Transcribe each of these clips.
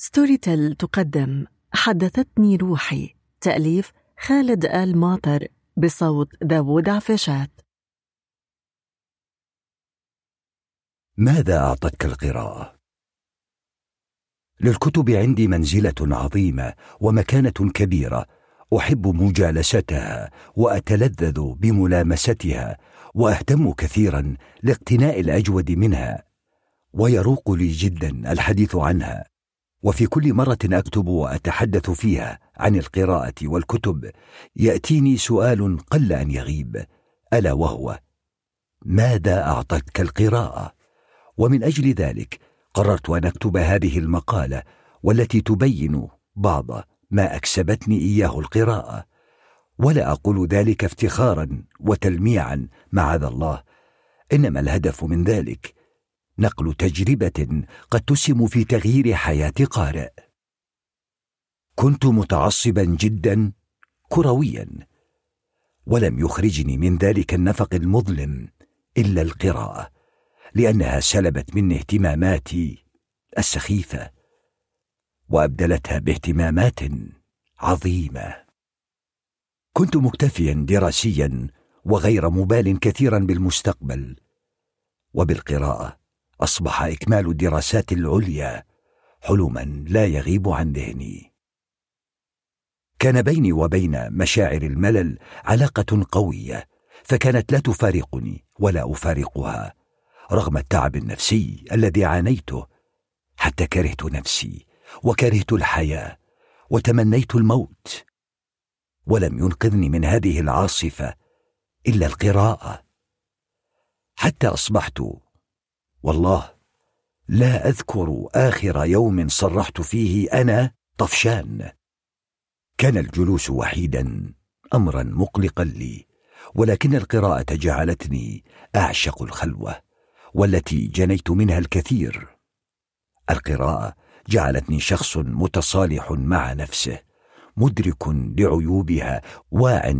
ستوري تيل تقدم. حدثتني روحي. تأليف خالد آل ماطر. بصوت داوود عفشات. ماذا أعطتك القراءة؟ للكتب عندي منزلة عظيمة ومكانة كبيرة. أحب مجالستها وأتلذذ بملامستها وأهتم كثيرا لاقتناء الأجود منها. ويروق لي جدا الحديث عنها. وفي كل مرة أكتب وأتحدث فيها عن القراءة والكتب يأتيني سؤال قل أن يغيب ألا وهو ماذا أعطتك القراءة؟ ومن أجل ذلك قررت أن أكتب هذه المقالة والتي تبين بعض ما أكسبتني إياه القراءة ولا أقول ذلك افتخارا وتلميعا معاذ الله إنما الهدف من ذلك نقل تجربة قد تسهم في تغيير حياة قارئ. كنت متعصبا جدا كرويا ولم يخرجني من ذلك النفق المظلم إلا القراءة لأنها سلبت مني اهتماماتي السخيفة وأبدلتها باهتمامات عظيمة. كنت مكتفيا دراسيا وغير مبال كثيرا بالمستقبل وبالقراءة. أصبح إكمال الدراسات العليا حلما لا يغيب عن ذهني. كان بيني وبين مشاعر الملل علاقة قوية فكانت لا تفارقني ولا أفارقها رغم التعب النفسي الذي عانيته حتى كرهت نفسي وكرهت الحياة وتمنيت الموت. ولم ينقذني من هذه العاصفة إلا القراءة. حتى أصبحت والله لا أذكر آخر يوم صرحت فيه أنا طفشان. كان الجلوس وحيدا امرا مقلقا لي ولكن القراءة جعلتني أعشق الخلوة والتي جنيت منها الكثير. القراءة جعلتني شخص متصالح مع نفسه مدرك لعيوبها واع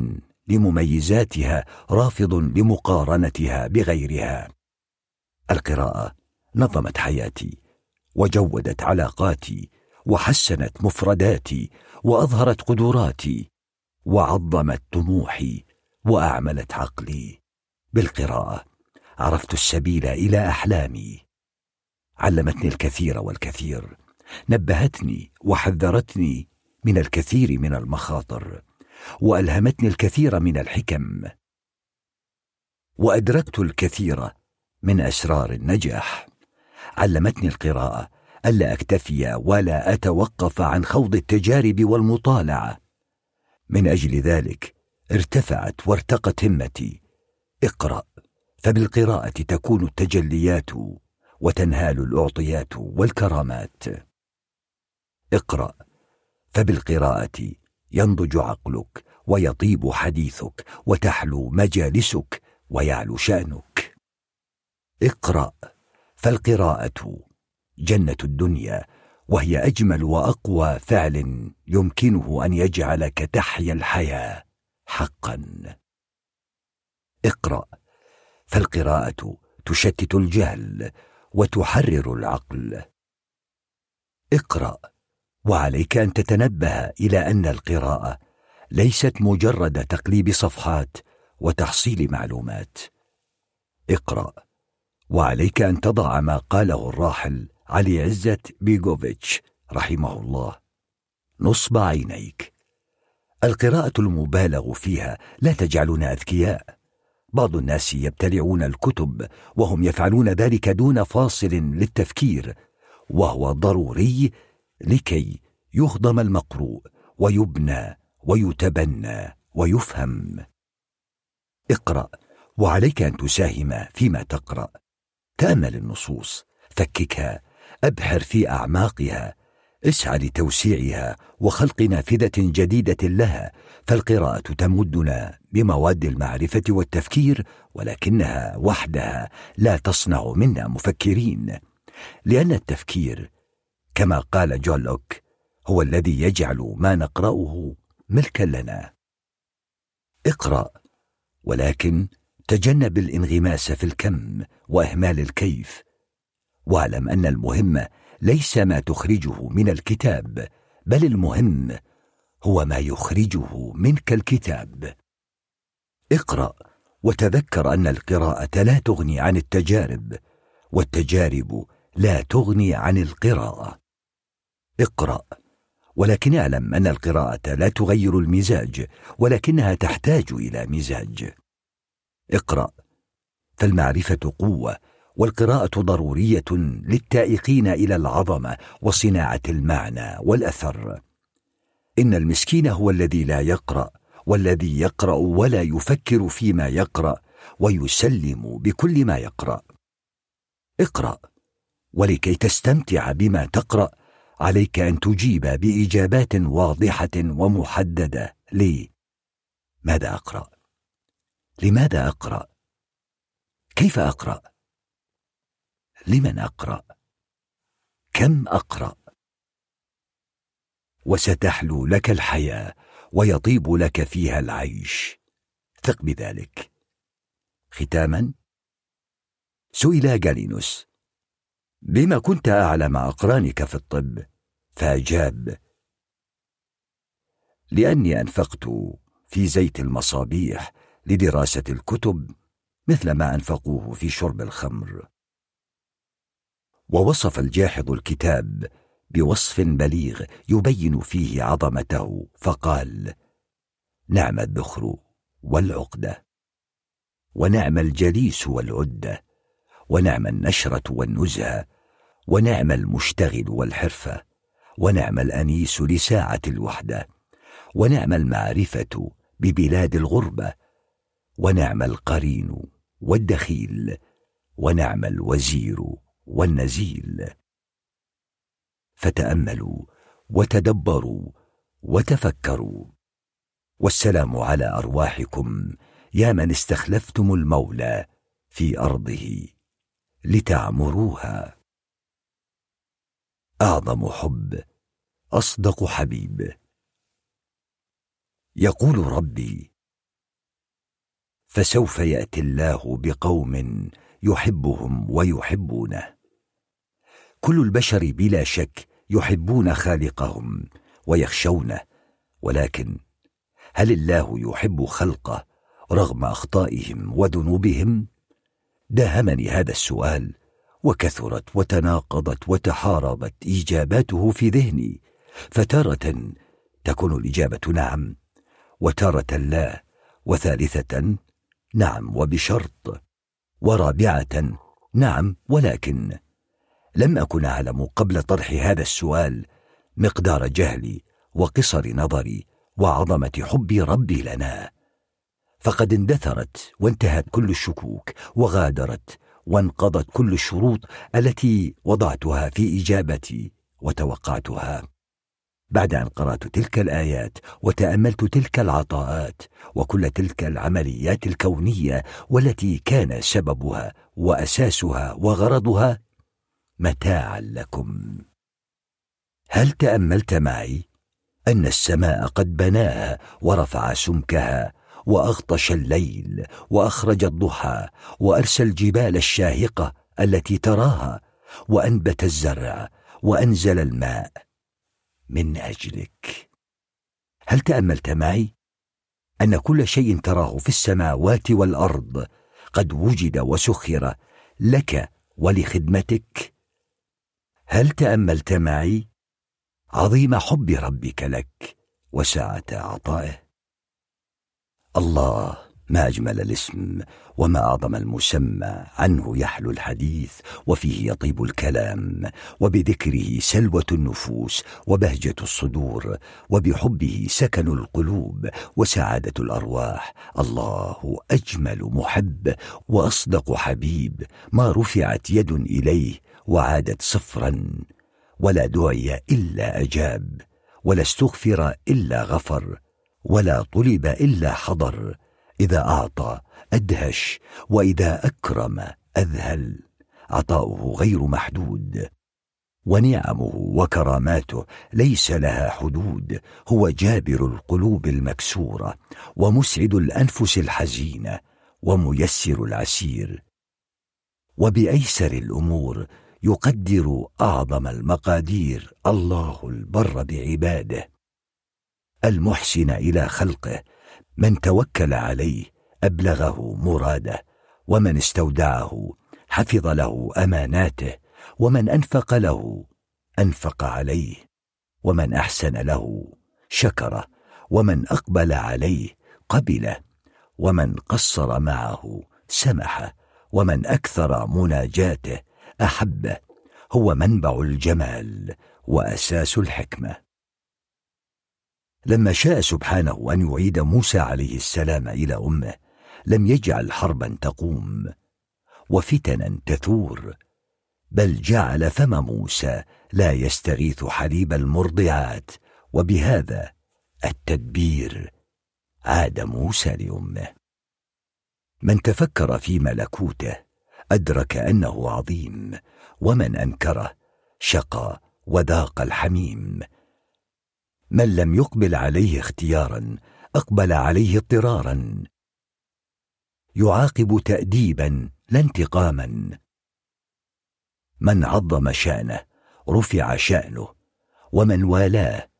لمميزاتها رافض لمقارنتها بغيرها. القراءة نظمت حياتي وجودت علاقاتي وحسنت مفرداتي وأظهرت قدراتي وعظمت طموحي وأعملت عقلي. بالقراءة عرفت السبيل إلى أحلامي. علمتني الكثير والكثير نبهتني وحذرتني من الكثير من المخاطر وألهمتني الكثير من الحكم. وأدركت الكثير من أسرار النجاح. علمتني القراءة ألا أكتفي ولا أتوقف عن خوض التجارب والمطالعة. من أجل ذلك ارتفعت وارتقت همتي. اقرأ فبالقراءة تكون التجليات وتنهال الأعطيات والكرامات. اقرأ فبالقراءة ينضج عقلك ويطيب حديثك وتحلو مجالسك ويعلو شأنك. اقرأ فالقراءة جنة الدنيا وهي أجمل وأقوى فعل يمكنه أن يجعلك تحيا الحياة حقا. اقرأ فالقراءة تشتت الجهل وتحرر العقل. اقرأ وعليك أن تتنبه إلى أن القراءة ليست مجرد تقليب صفحات وتحصيل معلومات. اقرأ وعليك أن تضع ما قاله الراحل علي عزت بيغوفيتش رحمه الله. نصب عينيك. القراءة المبالغ فيها لا تجعلنا أذكياء. بعض الناس يبتلعون الكتب وهم يفعلون ذلك دون فاصل للتفكير وهو ضروري لكي يهضم المقروء ويبنى ويتبنى ويفهم. اقرأ وعليك أن تساهم فيما تقرأ. تامل النصوص فككها ابحر في أعماقها أسعى لتوسيعها وخلق نافذة جديدة لها فالقراءة تمدنا بمواد المعرفة والتفكير ولكنها وحدها لا تصنع منا مفكرين. لأن التفكير كما قال جون لوك هو الذي يجعل ما نقرأه ملكا لنا. اقرأ ولكن تجنب الانغماس في الكم وإهمال الكيف. واعلم أن المهم ليس ما تخرجه من الكتاب بل المهم هو ما يخرجه منك الكتاب. اقرأ وتذكر أن القراءة لا تغني عن التجارب والتجارب لا تغني عن القراءة. اقرأ ولكن اعلم أن القراءة لا تغير المزاج ولكنها تحتاج إلى مزاج. اقرأ. فالمعرفة قوة والقراءة ضرورية للتائقين إلى العظمة وصناعة المعنى والأثر. إن المسكين هو الذي لا يقرأ والذي يقرأ ولا يفكر فيما يقرأ ويسلم بكل ما يقرأ. اقرأ. ولكي تستمتع بما تقرأ عليك أن تجيب بإجابات واضحة ومحددة. لي ماذا أقرأ؟ لماذا أقرأ؟ كيف أقرأ؟ لمن أقرأ؟ كم أقرأ؟ وستحلو لك الحياة ويطيب لك فيها العيش ثق بذلك ختاما سئل جالينوس بما كنت أعلى مع أقرانك في الطب فأجاب لأني أنفقت في زيت المصابيح لدراسة الكتب مثل ما أنفقوه في شرب الخمر. ووصف الجاحظ الكتاب بوصف بليغ يبين فيه عظمته فقال نعم الذخر والعقده ونعم الجليس والعده ونعم النشرة والنزهة ونعم المشتغل والحرفة ونعم الأنيس لساعة الوحدة ونعم المعرفة ببلاد الغربة ونعم القرين والدخيل ونعم الوزير والنزيل. فتأملوا وتدبروا وتفكروا. والسلام على أرواحكم يا من استخلفتم المولى في أرضه لتعمروها. أعظم حب أصدق حبيب. يقول ربي فسوف يأتي الله بقوم يحبهم ويحبونه. كل البشر بلا شك يحبون خالقهم ويخشونه ولكن هل الله يحب خلقه رغم أخطائهم وذنوبهم؟ داهمني هذا السؤال وكثرت وتناقضت وتحاربت إجاباته في ذهني فتارة تكون الإجابة نعم وتارة لا وثالثة نعم وبشرط. ورابعة نعم ولكن لم أكن أعلم قبل طرح هذا السؤال مقدار جهلي وقصر نظري وعظمة حب ربي لنا. فقد اندثرت وانتهت كل الشكوك وغادرت وانقضت كل الشروط التي وضعتها في إجابتي وتوقعتها. بعد أن قرأت تلك الآيات وتأملت تلك العطاءات وكل تلك العمليات الكونية والتي كان سببها وأساسها وغرضها متاعا لكم. هل تأملت معي أن السماء قد بناها ورفع سمكها وأغطش الليل وأخرج الضحى وأرسى الجبال الشاهقة التي تراها وأنبت الزرع وأنزل الماء من أجلك. هل تأملت معي أن كل شيء تراه في السماوات والأرض قد وجد وسخر لك ولخدمتك؟ هل تأملت معي عظيم حب ربك لك وسعه عطائه؟ الله ما أجمل الاسم وما أعظم المسمى. عنه يحلو الحديث وفيه يطيب الكلام وبذكره سلوة النفوس وبهجة الصدور وبحبه سكن القلوب وسعادة الأرواح. الله أجمل محب وأصدق حبيب. ما رفعت يد إليه وعادت صفرا. ولا دعي إلا أجاب ولا استغفر إلا غفر ولا طلب إلا حضر. إذا أعطى أدهش وإذا أكرم أذهل. عطاؤه غير محدود ونعمه وكراماته ليس لها حدود. هو جابر القلوب المكسورة ومسعد الأنفس الحزينه وميسر العسير. وبأيسر الأمور يقدر أعظم المقادير. الله البر بعباده المحسن إلى خلقه. من توكل عليه أبلغه مراده ومن استودعه حفظ له أماناته ومن أنفق له أنفق عليه ومن أحسن له شكره ومن أقبل عليه قبله ومن قصر معه سمحه ومن أكثر مناجاته أحبه هو منبع الجمال وأساس الحكمة. لما شاء سبحانه أن يعيد موسى عليه السلام إلى أمه لم يجعل حربا تقوم وفتنا تثور بل جعل فم موسى لا يستغيث حليب المرضعات وبهذا التدبير عاد موسى لأمه. من تفكر في ملكوته أدرك أنه عظيم ومن أنكره شقى وذاق الحميم. من لم يقبل عليه اختيارا أقبل عليه اضطرارا. يعاقب تاديبا لا انتقاما. من عظم شأنه رفع شأنه. ومن والاه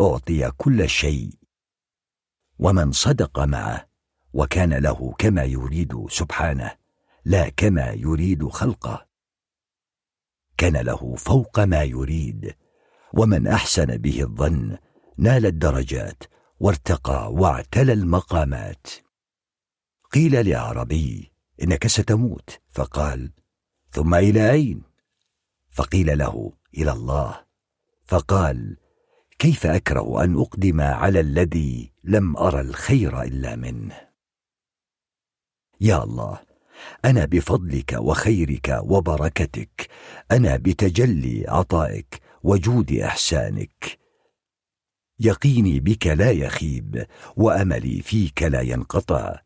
أعطي كل شيء. ومن صدق معه وكان له كما يريد سبحانه لا كما يريد خلقه. كان له فوق ما يريد. ومن أحسن به الظن نال الدرجات وارتقى واعتلى المقامات. قيل لعربي إنك ستموت فقال ثم إلى أين؟ فقيل له إلى الله. فقال كيف أكره أن أقدم على الذي لم ارى الخير إلا منه؟ يا الله أنا بفضلك وخيرك وبركتك أنا بتجلي عطائك وجود إحسانك. يقيني بك لا يخيب وأملي فيك لا ينقطع.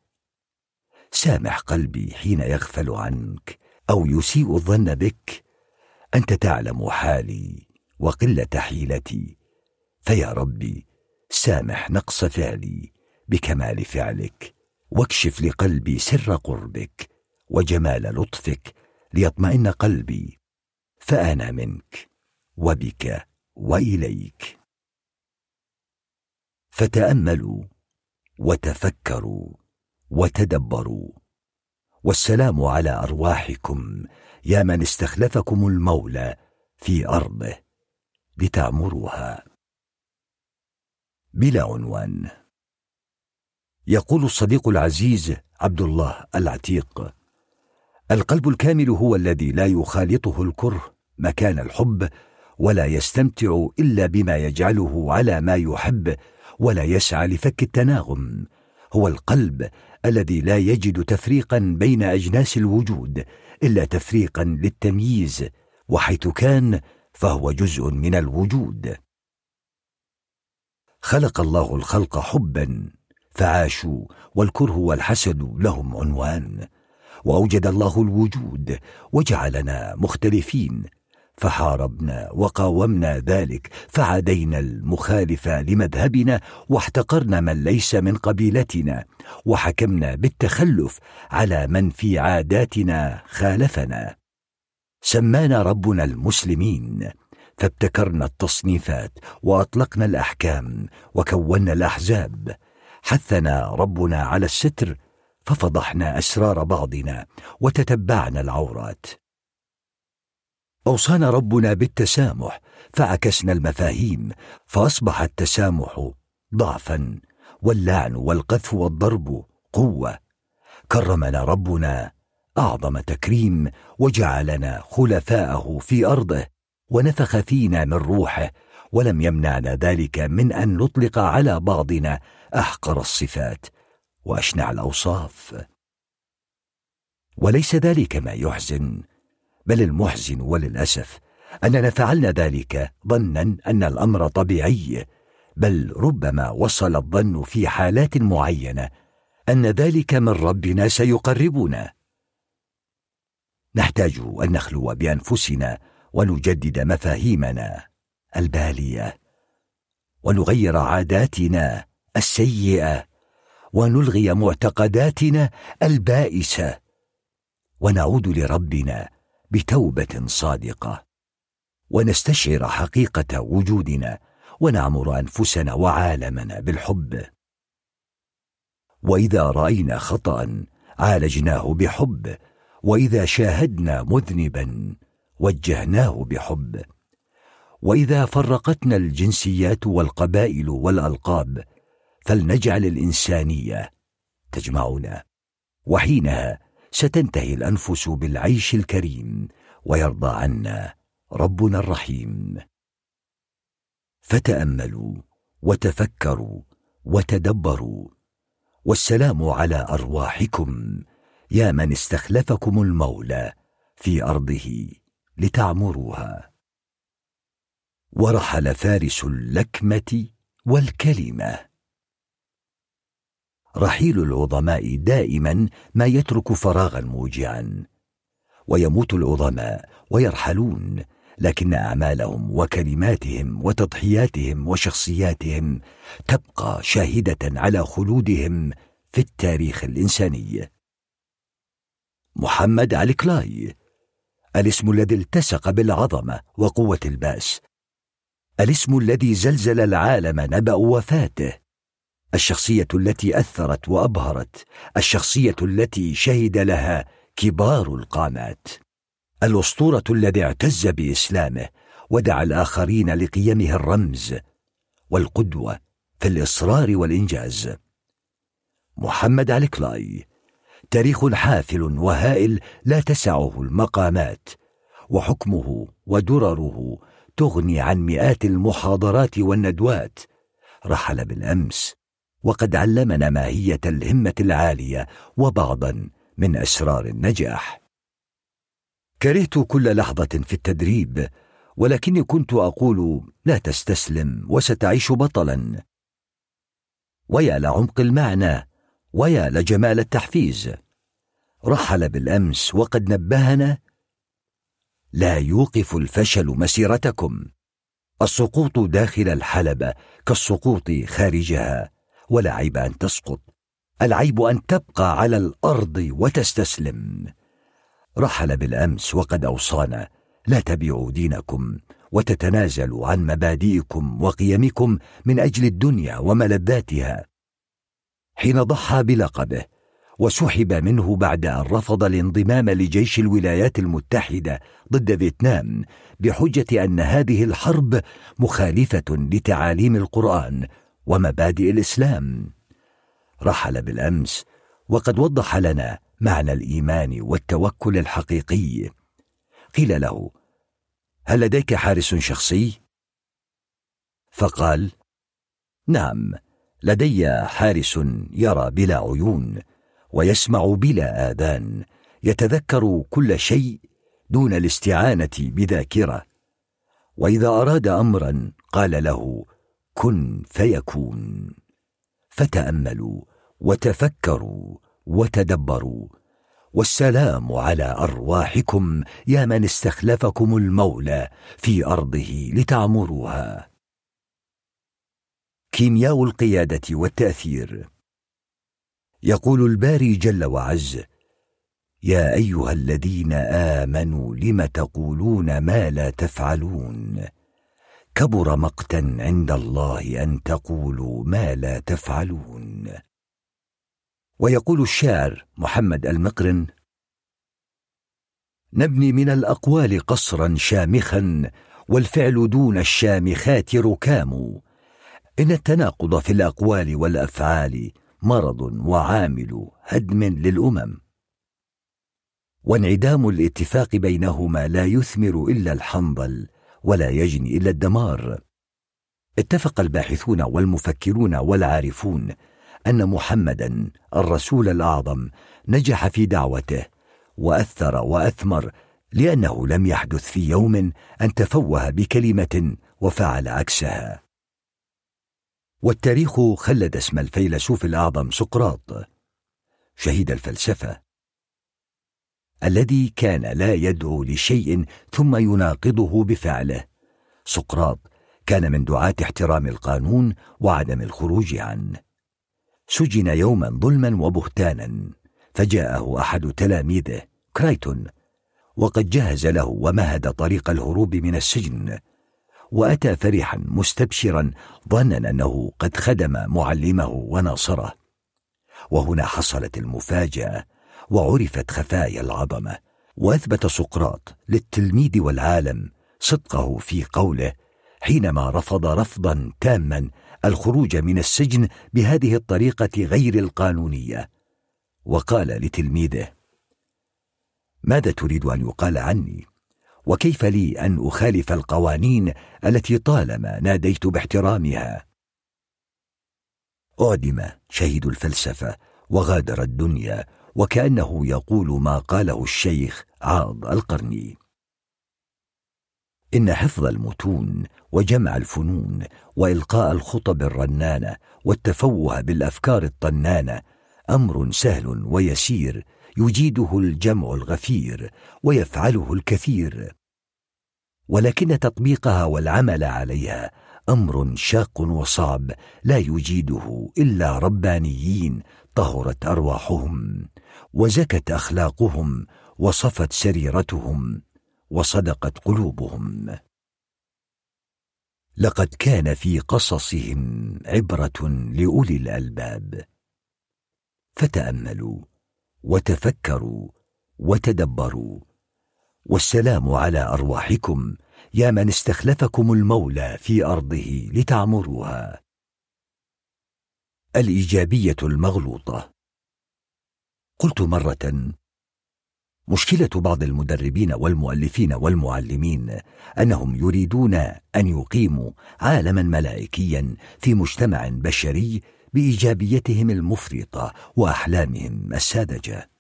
سامح قلبي حين يغفل عنك أو يسيء الظن بك. أنت تعلم حالي وقلة حيلتي. فيا ربي سامح نقص فعلي بكمال فعلك. واكشف لقلبي سر قربك وجمال لطفك ليطمئن قلبي. فأنا منك وبك وإليك. فتأملوا وتفكروا وتدبروا. والسلام على أرواحكم يا من استخلفكم المولى في أرضه لتعمروها. بلا عنوان. يقول الصديق العزيز عبد الله العتيق القلب الكامل هو الذي لا يخالطه الكره مكان الحب ولا يستمتع إلا بما يجعله على ما يحب ولا يسعى لفك التناغم. هو القلب الذي لا يجد تفريقا بين أجناس الوجود إلا تفريقا للتمييز وحيث كان فهو جزء من الوجود. خلق الله الخلق حبا فعاشوا والكره والحسد لهم عنوان. وأوجد الله الوجود وجعلنا مختلفين فحاربنا وقاومنا ذلك فعادينا المخالف لمذهبنا واحتقرنا من ليس من قبيلتنا وحكمنا بالتخلف على من في عاداتنا خالفنا. سمانا ربنا المسلمين فابتكرنا التصنيفات وأطلقنا الأحكام وكونا الأحزاب. حثنا ربنا على الستر ففضحنا أسرار بعضنا وتتبعنا العورات. أوصانا ربنا بالتسامح فعكسنا المفاهيم فأصبح التسامح ضعفا واللعن والقذف والضرب قوة. كرمنا ربنا أعظم تكريم وجعلنا خلفاءه في أرضه ونفخ فينا من روحه ولم يمنعنا ذلك من أن نطلق على بعضنا أحقر الصفات وأشنع الأوصاف. وليس ذلك ما يحزن بل المحزن وللأسف أننا فعلنا ذلك ظنا أن الأمر طبيعي بل ربما وصل الظن في حالات معينة أن ذلك من ربنا سيقربنا. نحتاج أن نخلو بأنفسنا ونجدد مفاهيمنا البالية ونغير عاداتنا السيئة ونلغي معتقداتنا البائسة ونعود لربنا بتوبة صادقة. ونستشعر حقيقة وجودنا ونعمر أنفسنا وعالمنا بالحب. وإذا رأينا خطأ عالجناه بحب. وإذا شاهدنا مذنبا وجهناه بحب. وإذا فرقتنا الجنسيات والقبائل والألقاب فلنجعل الإنسانية تجمعنا. وحينها ستنتهي الأنفس بالعيش الكريم ويرضى عنا ربنا الرحيم. فتأملوا وتفكروا وتدبروا والسلام على أرواحكم يا من استخلفكم المولى في أرضه لتعمروها. ورحل فارس اللكمة والكلمة. رحيل العظماء دائما ما يترك فراغا موجعا. ويموت العظماء ويرحلون لكن أعمالهم وكلماتهم وتضحياتهم وشخصياتهم تبقى شاهدة على خلودهم في التاريخ الإنساني. محمد علي كلاي الاسم الذي التصق بالعظمة وقوة البأس الاسم الذي زلزل العالم نبأ وفاته. الشخصية التي أثرت وأبهرت الشخصية التي شهد لها كبار القامات. الأسطورة الذي اعتز بإسلامه ودعا الآخرين لقيمه الرمز والقدوة في الإصرار والإنجاز. محمد علي كلاي تاريخ حافل وهائل لا تسعه المقامات وحكمه ودرره تغني عن مئات المحاضرات والندوات. رحل بالأمس وقد علمنا ماهية الهمة العالية وبعضا من أسرار النجاح. كرهت كل لحظة في التدريب ولكني كنت أقول لا تستسلم وستعيش بطلا. ويا لعمق المعنى ويا لجمال التحفيز. رحل بالأمس وقد نبهنا لا يوقف الفشل مسيرتكم. السقوط داخل الحلبة كالسقوط خارجها. ولا عيب أن تسقط. العيب أن تبقى على الأرض وتستسلم. رحل بالأمس وقد أوصانا لا تبيعوا دينكم وتتنازلوا عن مبادئكم وقيمكم من أجل الدنيا وملذاتها. حين ضحى بلقبه وسحب منه بعد أن رفض الانضمام لجيش الولايات المتحدة ضد فيتنام بحجة أن هذه الحرب مخالفة لتعاليم القرآن ومبادئ الإسلام. رحل بالأمس وقد وضح لنا معنى الإيمان والتوكل الحقيقي. قيل له هل لديك حارس شخصي؟ فقال نعم لدي حارس يرى بلا عيون ويسمع بلا آذان يتذكر كل شيء دون الاستعانة بذاكرة. وإذا أراد امرا قال له كن فيكون. فتأملوا وتفكروا وتدبروا. والسلام على أرواحكم يا من استخلفكم المولى في أرضه لتعمروها. كيمياء القيادة والتأثير. يقول الباري جل وعز يا أيها الذين آمنوا لم تقولون ما لا تفعلون؟ كبر مقتا عند الله أن تقولوا ما لا تفعلون. ويقول الشاعر محمد المقرن نبني من الأقوال قصرا شامخا والفعل دون الشامخات ركام. إن التناقض في الأقوال والأفعال مرض وعامل هدم للأمم. وانعدام الاتفاق بينهما لا يثمر إلا الحنظل ولا يجني إلا الدمار. اتفق الباحثون والمفكرون والعارفون أن محمدا الرسول الأعظم نجح في دعوته وأثر وأثمر لأنه لم يحدث في يوم أن تفوه بكلمة وفعل عكسها. والتاريخ خلد اسم الفيلسوف الأعظم سقراط. شهيد الفلسفة الذي كان لا يدعو لشيء ثم يناقضه بفعله. سقراط كان من دعاة احترام القانون وعدم الخروج عنه. سجن يوما ظلما وبهتانا فجاءه أحد تلاميذه كرايتون وقد جهز له ومهد طريق الهروب من السجن. وأتى فرحا مستبشرا ظنا أنه قد خدم معلمه وناصره. وهنا حصلت المفاجأة. وعرفت خفايا العظمة وأثبت سقراط للتلميذ والعالم صدقه في قوله حينما رفض رفضا تاما الخروج من السجن بهذه الطريقة غير القانونية. وقال لتلميذه ماذا تريد أن يقال عني؟ وكيف لي أن أخالف القوانين التي طالما ناديت باحترامها؟ أعدم شهيد الفلسفة وغادر الدنيا وكأنه يقول ما قاله الشيخ عاض القرني. إن حفظ المتون وجمع الفنون وإلقاء الخطب الرنانة والتفوه بالأفكار الطنانة أمر سهل ويسير يجيده الجمع الغفير ويفعله الكثير. ولكن تطبيقها والعمل عليها أمر شاق وصعب لا يجيده إلا ربانيين طهرت أرواحهم. وزكت أخلاقهم وصفت سريرتهم وصدقت قلوبهم. لقد كان في قصصهم عبرة لأولي الألباب. فتأملوا وتفكروا وتدبروا. والسلام على أرواحكم يا من استخلفكم المولى في أرضه لتعمروها. الإيجابية المغلوطة قلت مرة مشكلة بعض المدربين والمؤلفين والمعلمين أنهم يريدون أن يقيموا عالما ملائكيا في مجتمع بشري بإيجابيتهم المفرطة وأحلامهم الساذجة.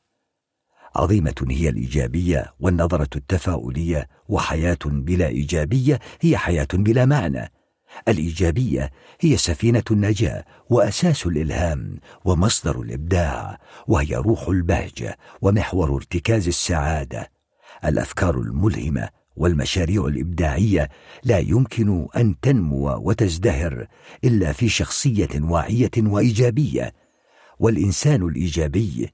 عظيمة هي الإيجابية والنظرة التفاؤلية وحياة بلا إيجابية هي حياة بلا معنى. الإيجابية هي سفينة النجاة وأساس الإلهام ومصدر الإبداع وهي روح البهجة ومحور ارتكاز السعادة. الأفكار الملهمة والمشاريع الإبداعية لا يمكن أن تنمو وتزدهر إلا في شخصية واعية وإيجابية. والإنسان الإيجابي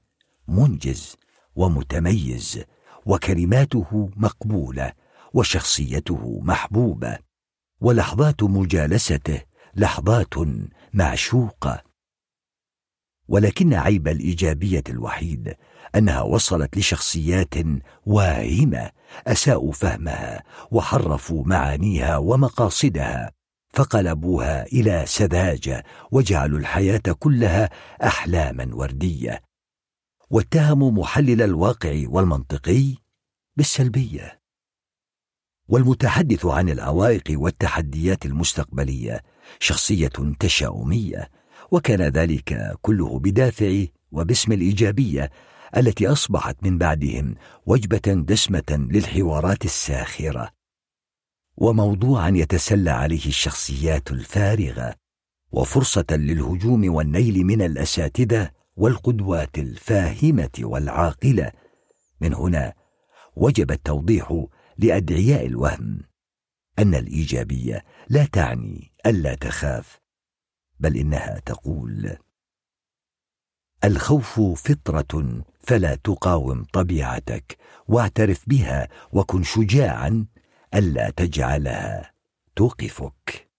منجز ومتميز وكلماته مقبولة وشخصيته محبوبة. ولحظات مجالسته لحظات معشوقة. ولكن عيب الإيجابية الوحيد أنها وصلت لشخصيات واهمة أساءوا فهمها وحرفوا معانيها ومقاصدها فقلبوها إلى سذاجة وجعلوا الحياة كلها أحلاما وردية. واتهموا محلل الواقع والمنطقي بالسلبية. والمتحدث عن العوائق والتحديات المستقبلية شخصية تشاؤمية وكان ذلك كله بدافع وباسم الإيجابية التي أصبحت من بعدهم وجبة دسمة للحوارات الساخرة. وموضوعا يتسلى عليه الشخصيات الفارغة وفرصة للهجوم والنيل من الأساتذة والقدوات الفاهمة والعاقلة. من هنا وجب التوضيح لأدعياء الوهم أن الإيجابية لا تعني ألا تخاف بل إنها تقول الخوف فطرة فلا تقاوم طبيعتك واعترف بها وكن شجاعا ألا تجعلها توقفك.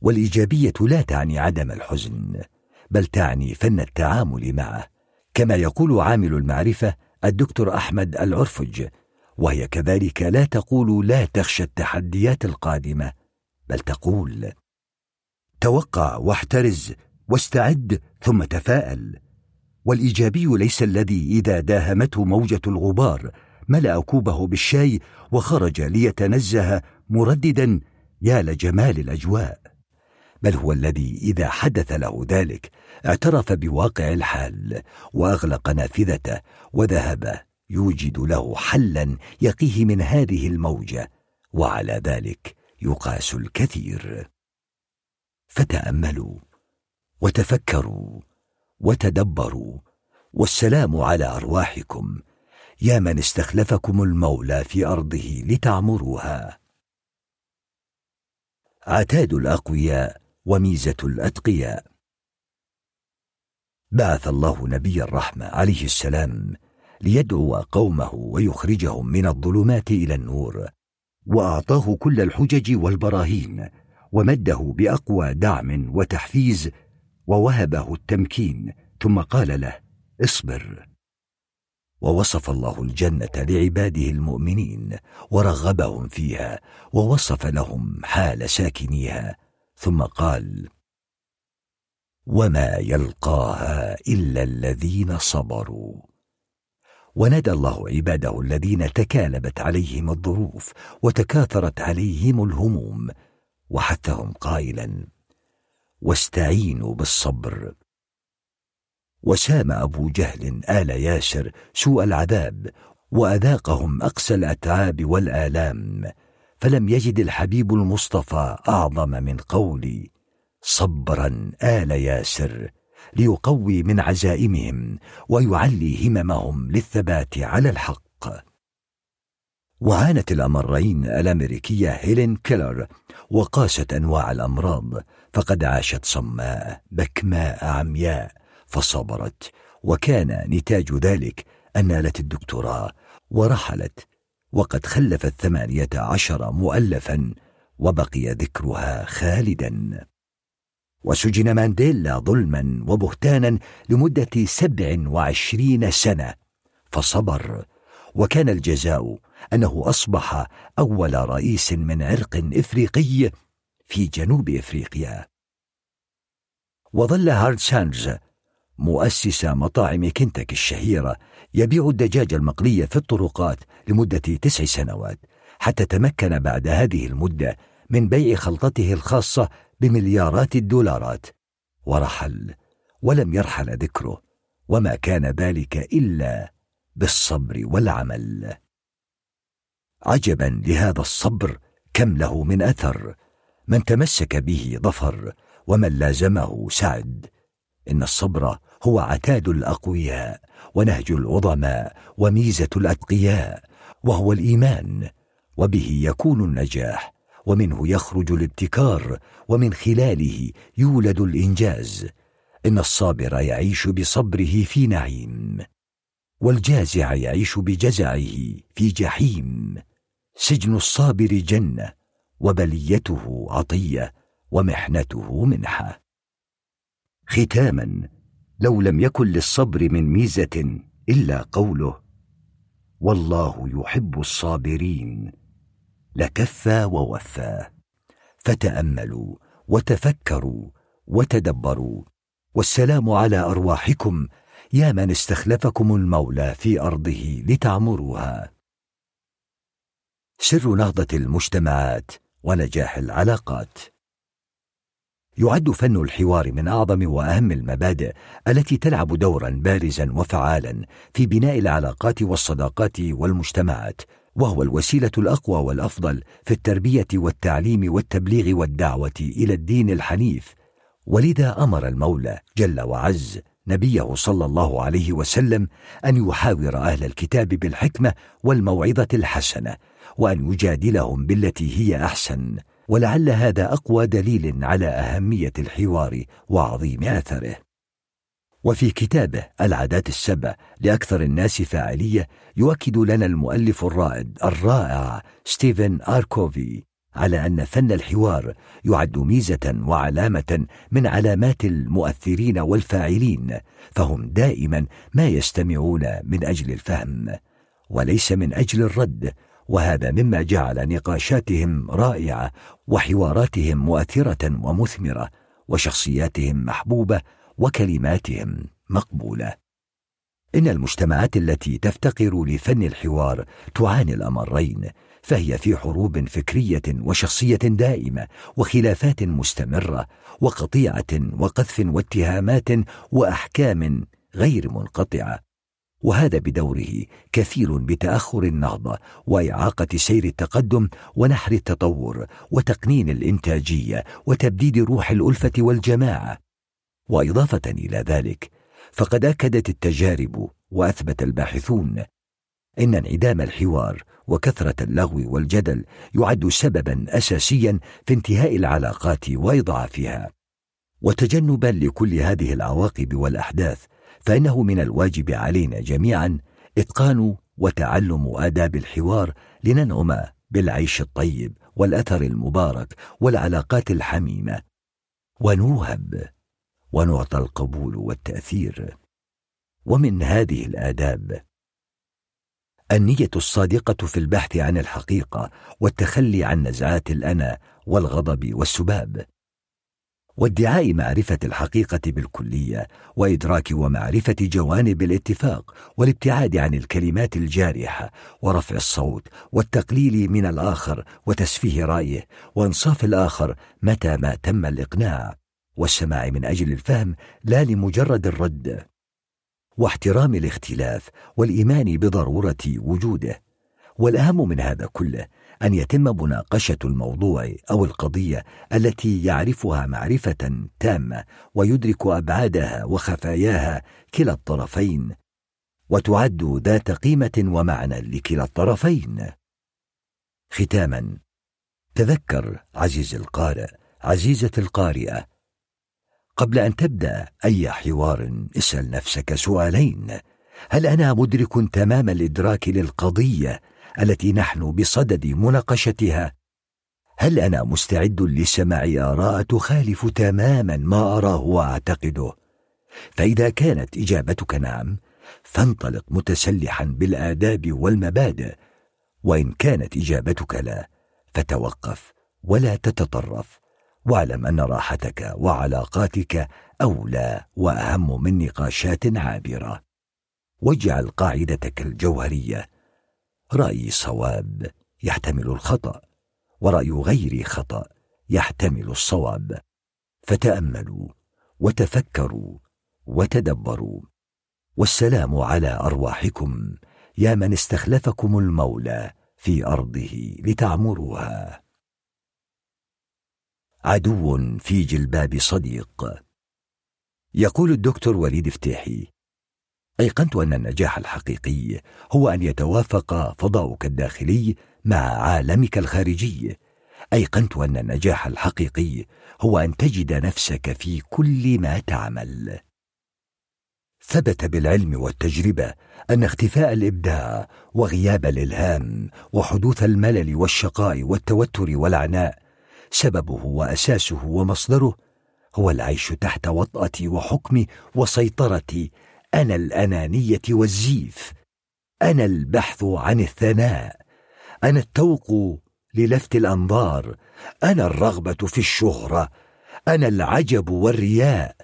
والإيجابية لا تعني عدم الحزن بل تعني فن التعامل معه كما يقول عامل المعرفة الدكتور أحمد العرفج وهي كذلك لا تقول لا تخشى التحديات القادمة بل تقول توقع واحترز واستعد ثم تفاءل. والإيجابي ليس الذي إذا داهمته موجة الغبار ملأ كوبه بالشاي وخرج ليتنزه مرددا يا لجمال الأجواء! بل هو الذي إذا حدث له ذلك اعترف بواقع الحال وأغلق نافذته وذهب يوجد له حلا يقيه من هذه الموجة وعلى ذلك يقاس الكثير. فتأملوا وتفكروا وتدبروا والسلام على أرواحكم. يا من استخلفكم المولى في أرضه لتعمروها. عتاد الأقوياء وميزة الأتقياء. بعث الله نبي الرحمة عليه السلام ليدعو قومه ويخرجهم من الظلمات إلى النور وأعطاه كل الحجج والبراهين ومده بأقوى دعم وتحفيز ووهبه التمكين. ثم قال له اصبر. ووصف الله الجنة لعباده المؤمنين ورغبهم فيها ووصف لهم حال ساكنيها. ثم قال وما يلقاها إلا الذين صبروا. ونادى الله عباده الذين تكالبت عليهم الظروف وتكاثرت عليهم الهموم وحثهم قائلا واستعينوا بالصبر. وسام أبو جهل آل ياسر سوء العذاب وأذاقهم أقسى الأتعاب والآلام فلم يجد الحبيب المصطفى أعظم من قولي صبرا آل ياسر ليقوي من عزائمهم ويعلي هممهم للثبات على الحق. وعانت الأمرين الأمريكية هيلين كيلر وقاست أنواع الأمراض فقد عاشت صماء بكماء عمياء فصبرت وكان نتاج ذلك أن نالت الدكتوراه ورحلت وقد خلفت ثمانية عشر مؤلفا وبقي ذكرها خالدا. وسجن مانديلا ظلما وبهتانا لمدة سبع وعشرين سنة فصبر. وكان الجزاء أنه أصبح أول رئيس من عرق إفريقي في جنوب إفريقيا. وظل هارد ساندز مؤسس مطاعم كنتاكي الشهيرة يبيع الدجاج المقلي في الطرقات لمدة تسع سنوات حتى تمكن بعد هذه المدة من بيع خلطته الخاصة بمليارات الدولارات. ورحل ولم يرحل ذكره وما كان ذلك إلا بالصبر والعمل. عجبا لهذا الصبر كم له من أثر. من تمسك به ظفر ومن لازمه سعد. إن الصبر هو عتاد الأقوياء ونهج العظماء وميزة الأتقياء وهو الإيمان. وبه يكون النجاح. ومنه يخرج الابتكار ومن خلاله يولد الإنجاز. إن الصابر يعيش بصبره في نعيم والجازع يعيش بجزعه في جحيم. سجن الصابر جنة وبليته عطية ومحنته منحة. ختاما لو لم يكن للصبر من ميزة إلا قوله والله يحب الصابرين لكفى ووفى فتأملوا وتفكروا وتدبروا. والسلام على أرواحكم يا من استخلفكم المولى في أرضه لتعمروها. سر نهضة المجتمعات ونجاح العلاقات. يعد فن الحوار من أعظم وأهم المبادئ التي تلعب دورا بارزا وفعالا في بناء العلاقات والصداقات والمجتمعات. وهو الوسيلة الأقوى والأفضل في التربية والتعليم والتبليغ والدعوة إلى الدين الحنيف. ولذا أمر المولى جل وعز نبيه صلى الله عليه وسلم أن يحاور أهل الكتاب بالحكمة والموعظة الحسنة وأن يجادلهم بالتي هي أحسن. ولعل هذا أقوى دليل على أهمية الحوار وعظيم اثره وفي كتابه العادات السبع لأكثر الناس فاعلية يؤكد لنا المؤلف الرائد الرائع ستيفن آركوفي على أن فن الحوار يعد ميزة وعلامة من علامات المؤثرين والفاعلين فهم دائما ما يستمعون من أجل الفهم وليس من أجل الرد وهذا مما جعل نقاشاتهم رائعة وحواراتهم مؤثرة ومثمرة وشخصياتهم محبوبة وكلماتهم مقبولة. إن المجتمعات التي تفتقر لفن الحوار تعاني الأمرين فهي في حروب فكرية وشخصية دائمة وخلافات مستمرة وقطيعة وقذف واتهامات وأحكام غير منقطعة. وهذا بدوره كفيل بتأخر النهضه وإعاقة سير التقدم ونحر التطور وتقنين الإنتاجية وتبديد روح الألفة والجماعة. وإضافة إلى ذلك فقد أكدت التجارب وأثبت الباحثون إن انعدام الحوار وكثرة اللغو والجدل يعد سببا اساسيا في انتهاء العلاقات وإضعافها. وتجنبا لكل هذه العواقب والأحداث فإنه من الواجب علينا جميعا إتقان وتعلم آداب الحوار لننعم بالعيش الطيب والأثر المبارك والعلاقات الحميمة. ونوهب ونعطى القبول والتأثير. ومن هذه الآداب النية الصادقة في البحث عن الحقيقة والتخلي عن نزعات الأنا والغضب والسباب. وادعاء معرفة الحقيقة بالكلية وإدراك ومعرفة جوانب الاتفاق والابتعاد عن الكلمات الجارحة ورفع الصوت والتقليل من الآخر وتسفيه رأيه وإنصاف الآخر متى ما تم الإقناع. والسماع من أجل الفهم لا لمجرد الرد واحترام الاختلاف والإيمان بضرورة وجوده. والأهم من هذا كله أن يتم مناقشة الموضوع أو القضية التي يعرفها معرفة تامة ويدرك أبعادها وخفاياها كلا الطرفين وتعد ذات قيمة ومعنى لكلا الطرفين. ختاما تذكر عزيز القارئ عزيزة القارئة قبل أن تبدأ أي حوار اسأل نفسك سؤالين. هل أنا مدرك تمام الإدراك للقضية التي نحن بصدد مناقشتها؟ هل أنا مستعد لسماع آراء تخالف تماما ما أراه وأعتقده؟ فإذا كانت إجابتك نعم فانطلق متسلحا بالآداب والمبادئ. وإن كانت إجابتك لا فتوقف ولا تتطرف. واعلم أن راحتك وعلاقاتك أولى وأهم من نقاشات عابرة. واجعل قاعدتك الجوهرية. رايي صواب يحتمل الخطأ ورأي غيري خطأ يحتمل الصواب. فتأملوا وتفكروا وتدبروا. والسلام على أرواحكم يا من استخلفكم المولى في أرضه لتعمروها. عدو في جلباب صديق. يقول الدكتور وليد فتاحي أيقنت أن النجاح الحقيقي هو أن يتوافق فضاؤك الداخلي مع عالمك الخارجي. أيقنت أن النجاح الحقيقي هو أن تجد نفسك في كل ما تعمل. ثبت بالعلم والتجربة أن اختفاء الإبداع وغياب الإلهام وحدوث الملل والشقاء والتوتر والعناء سببه وأساسه ومصدره هو العيش تحت وطأة وحكم وسيطرة أنا الأنانية والزيف. أنا البحث عن الثناء. أنا التوق للفت الأنظار. أنا الرغبة في الشهرة. أنا العجب والرياء.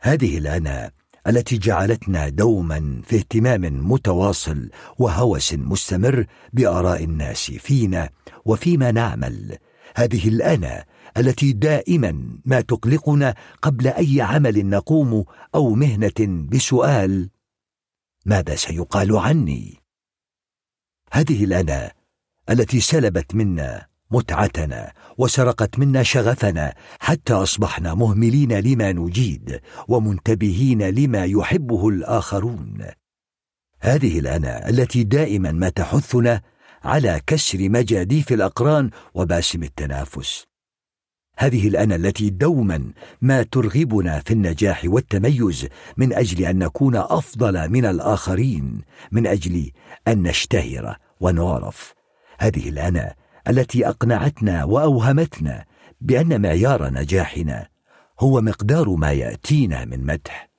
هذه الأنا التي جعلتنا دوما في اهتمام متواصل وهوس مستمر بآراء الناس فينا وفيما نعمل. هذه الأنا التي دائما ما تقلقنا قبل أي عمل نقوم أو مهنة بسؤال ماذا سيقال عني؟ هذه الانا التي سلبت منا متعتنا وسرقت منا شغفنا حتى أصبحنا مهملين لما نجيد ومنتبهين لما يحبه الآخرون. هذه الانا التي دائما ما تحثنا على كسر مجاديف الأقران وباسم التنافس. هذه الأنا التي دوما ما ترغبنا في النجاح والتميز من أجل أن نكون أفضل من الآخرين من أجل أن نشتهر ونعرف. هذه الأنا التي أقنعتنا وأوهمتنا بأن معيار نجاحنا هو مقدار ما يأتينا من مدح.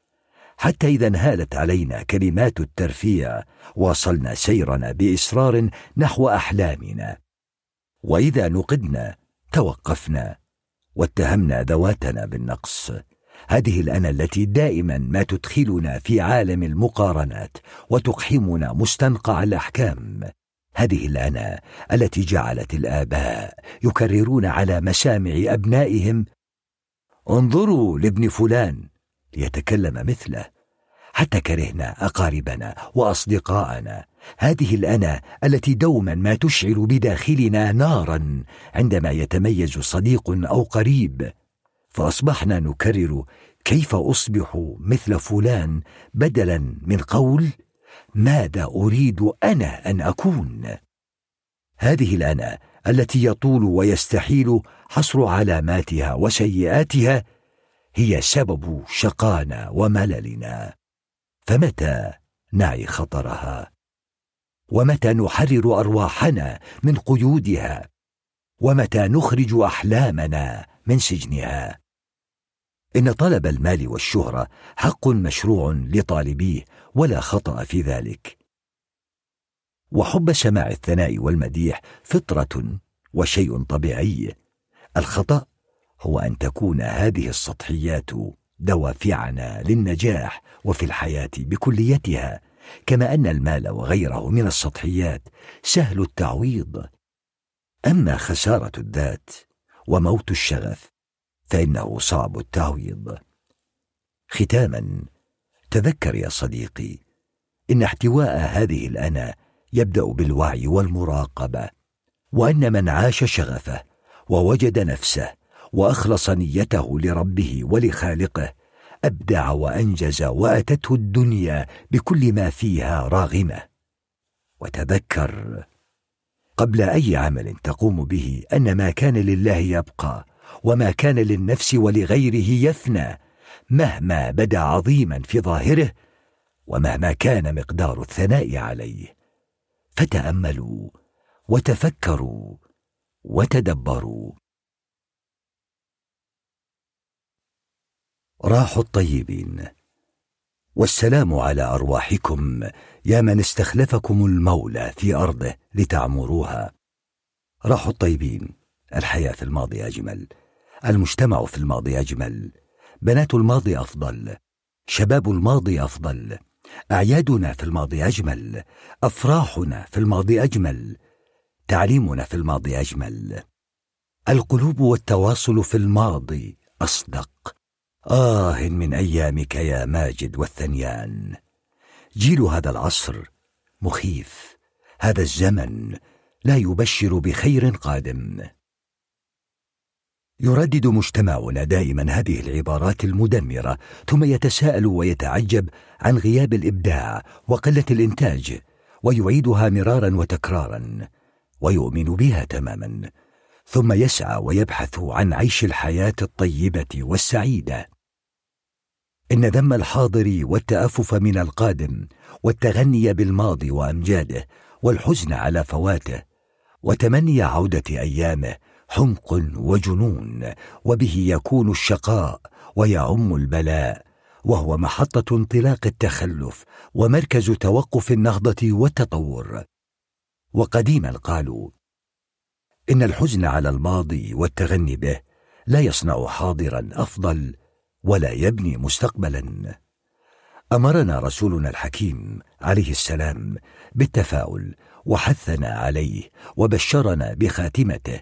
حتى إذا انهالت علينا كلمات الترفيع واصلنا سيرنا بإصرار نحو أحلامنا. وإذا نقدنا توقفنا واتهمنا ذواتنا بالنقص. هذه الأنا التي دائما ما تدخلنا في عالم المقارنات وتقحمنا مستنقع الأحكام. هذه الأنا التي جعلت الآباء يكررون على مسامع أبنائهم انظروا لابن فلان. ليتكلم مثله. حتى كرهنا أقاربنا وأصدقاءنا. هذه الأنا التي دوما ما تشعل بداخلنا نارا عندما يتميز صديق أو قريب. فأصبحنا نكرر كيف أصبح مثل فلان بدلا من قول ماذا أريد أنا أن أكون؟ هذه الأنا التي يطول ويستحيل حصر علاماتها وسيئاتها هي سبب شقانا ومللنا. فمتى نعي خطرها؟ ومتى نحرر أرواحنا من قيودها؟ ومتى نخرج أحلامنا من سجنها؟ إن طلب المال والشهرة حق مشروع لطالبيه ولا خطأ في ذلك. وحب سماع الثناء والمديح فطرة وشيء طبيعي. الخطأ هو أن تكون هذه السطحيات دوافعنا للنجاح وفي الحياة بكليتها كما أن المال وغيره من السطحيات سهل التعويض. أما خسارة الذات وموت الشغف فإنه صعب التعويض. ختاما تذكر يا صديقي إن احتواء هذه الانا يبدأ بالوعي والمراقبة وأن من عاش شغفه ووجد نفسه وأخلص نيته لربه ولخالقه أبدع وأنجز وأتته الدنيا بكل ما فيها راغمة. وتذكر قبل أي عمل تقوم به أن ما كان لله يبقى وما كان للنفس ولغيره يفنى مهما بدا عظيما في ظاهره ومهما كان مقدار الثناء عليه. فتأملوا وتفكروا وتدبروا. راح الطيبين. والسلام على أرواحكم يا من استخلفكم المولى في ارضه لتعمروها. راح الطيبين. الحياة في الماضي أجمل. المجتمع في الماضي أجمل. بنات الماضي أفضل. شباب الماضي أفضل. أعيادنا في الماضي أجمل. أفراحنا في الماضي أجمل. تعليمنا في الماضي أجمل. القلوب والتواصل في الماضي أصدق. آه من أيامك يا ماجد والثنيان. جيل هذا العصر مخيف هذا الزمن لا يبشر بخير قادم. يردد مجتمعنا دائما هذه العبارات المدمرة ثم يتساءل ويتعجب عن غياب الإبداع وقلة الإنتاج ويعيدها مرارا وتكرارا ويؤمن بها تماما. ثم يسعى ويبحث عن عيش الحياة الطيبة والسعيدة. إن ذم الحاضر والتأفف من القادم والتغني بالماضي وأمجاده والحزن على فواته وتمني عودة أيامه حمق وجنون وبه يكون الشقاء ويعم البلاء وهو محطة انطلاق التخلف ومركز توقف النهضة والتطور وقديما قالوا إن الحزن على الماضي والتغني به لا يصنع حاضرا أفضل ولا يبني مستقبلا. أمرنا رسولنا الحكيم عليه السلام بالتفاؤل وحثنا عليه وبشرنا بخاتمته.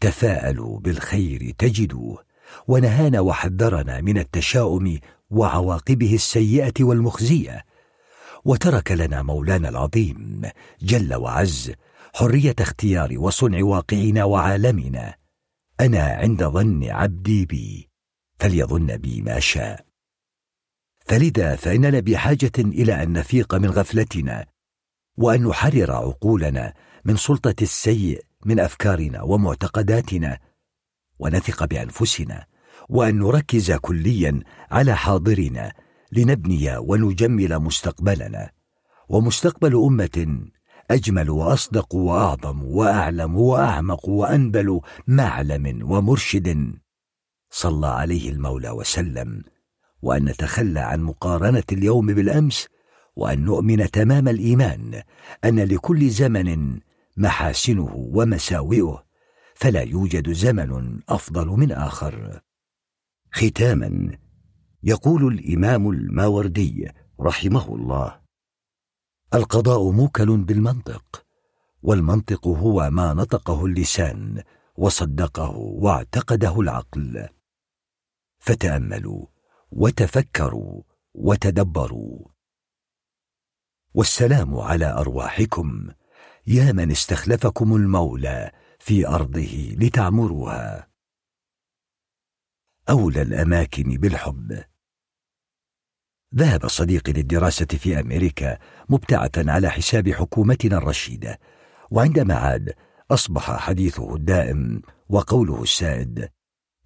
تفاءلوا بالخير تجدوه ونهانا وحذرنا من التشاؤم وعواقبه السيئة والمخزية. وترك لنا مولانا العظيم جل وعز حرية اختيار وصنع واقعنا وعالمنا. أنا عند ظن عبدي بي. فليظن بي ما شاء. فلذا فإننا بحاجة إلى أن نفيق من غفلتنا وأن نحرر عقولنا من سلطة السيء من أفكارنا ومعتقداتنا ونثق بأنفسنا وأن نركز كليا على حاضرنا لنبني ونجمل مستقبلنا. ومستقبل أمة أجمل وأصدق وأعظم وأعلم وأعمق وأنبل معلم ومرشد. صلى عليه المولى وسلم وأن نتخلى عن مقارنة اليوم بالأمس وأن نؤمن تمام الإيمان أن لكل زمن محاسنه ومساوئه فلا يوجد زمن أفضل من آخر. ختاما يقول الإمام الماوردي رحمه الله القضاء موكل بالمنطق والمنطق هو ما نطقه اللسان وصدقه واعتقده العقل. فتأملوا وتفكروا وتدبروا. والسلام على أرواحكم. يا من استخلفكم المولى في أرضه لتعمروها. أولى الأماكن بالحب. ذهب صديقي للدراسة في أمريكا مبتعثا على حساب حكومتنا الرشيدة وعندما عاد أصبح حديثه الدائم وقوله السائد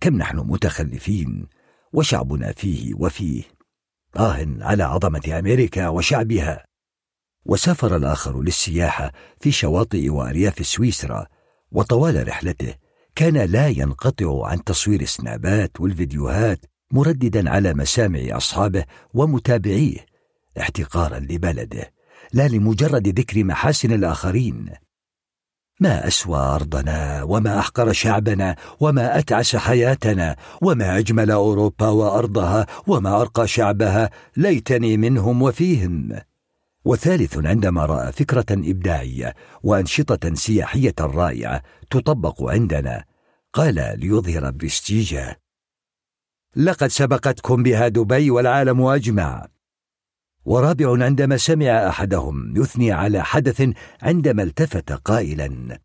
كم نحن متخلفين وشعبنا فيه وفيه. آه على عظمة أمريكا وشعبها. وسافر الآخر للسياحة في شواطئ وأرياف سويسرا وطوال رحلته كان لا ينقطع عن تصوير السنابات والفيديوهات مرددا على مسامع أصحابه ومتابعيه احتقارا لبلده لا لمجرد ذكر محاسن الآخرين. ما أسوى أرضنا وما أحقر شعبنا وما أتعس حياتنا وما أجمل أوروبا وأرضها وما أرقى شعبها ليتني منهم وفيهم. وثالث عندما رأى فكرة إبداعية وأنشطة سياحية رائعة تطبق عندنا قال ليظهر برستيجه لقد سبقتكم بها دبي والعالم أجمع. ورابع عندما سمع أحدهم يثني على حدث عندما التفت قائلا.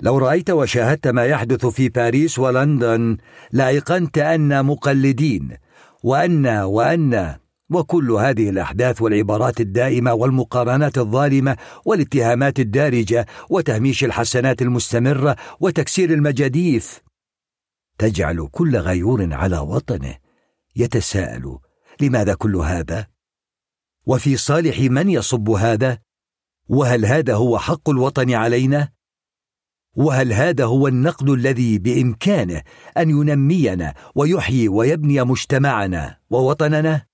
لو رأيت وشاهدت ما يحدث في باريس ولندن لايقنت أن مقلدين وأن وأن وكل هذه الأحداث والعبارات الدائمة والمقارنات الظالمة والاتهامات الدارجة وتهميش الحسنات المستمرة وتكسير المجاديف تجعل كل غيور على وطنه يتساءل لماذا كل هذا؟ وفي صالح من يصب هذا؟ وهل هذا هو حق الوطن علينا؟ وهل هذا هو النقد الذي بإمكانه أن ينمينا ويحيي ويبني مجتمعنا ووطننا؟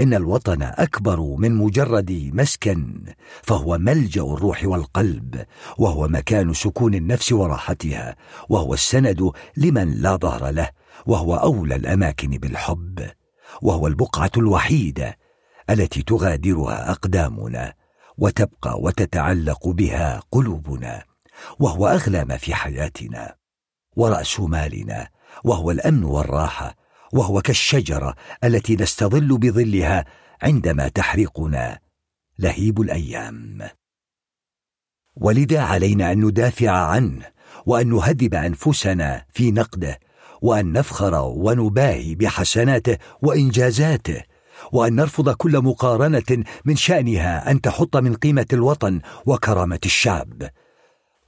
إن الوطن أكبر من مجرد مسكن فهو ملجأ الروح والقلب وهو مكان سكون النفس وراحتها وهو السند لمن لا ظهر له وهو أولى الأماكن بالحب. وهو البقعة الوحيده التي تغادرها أقدامنا وتبقى وتتعلق بها قلوبنا وهو أغلى ما في حياتنا ورأس مالنا وهو الأمن والراحة وهو كالشجرة التي نستظل بظلها عندما تحرقنا لهيب الأيام. ولذا علينا أن ندافع عنه وأن نهذب أنفسنا في نقده وأن نفخر ونباهي بحسناته وإنجازاته وأن نرفض كل مقارنة من شأنها أن تحط من قيمة الوطن وكرامة الشعب.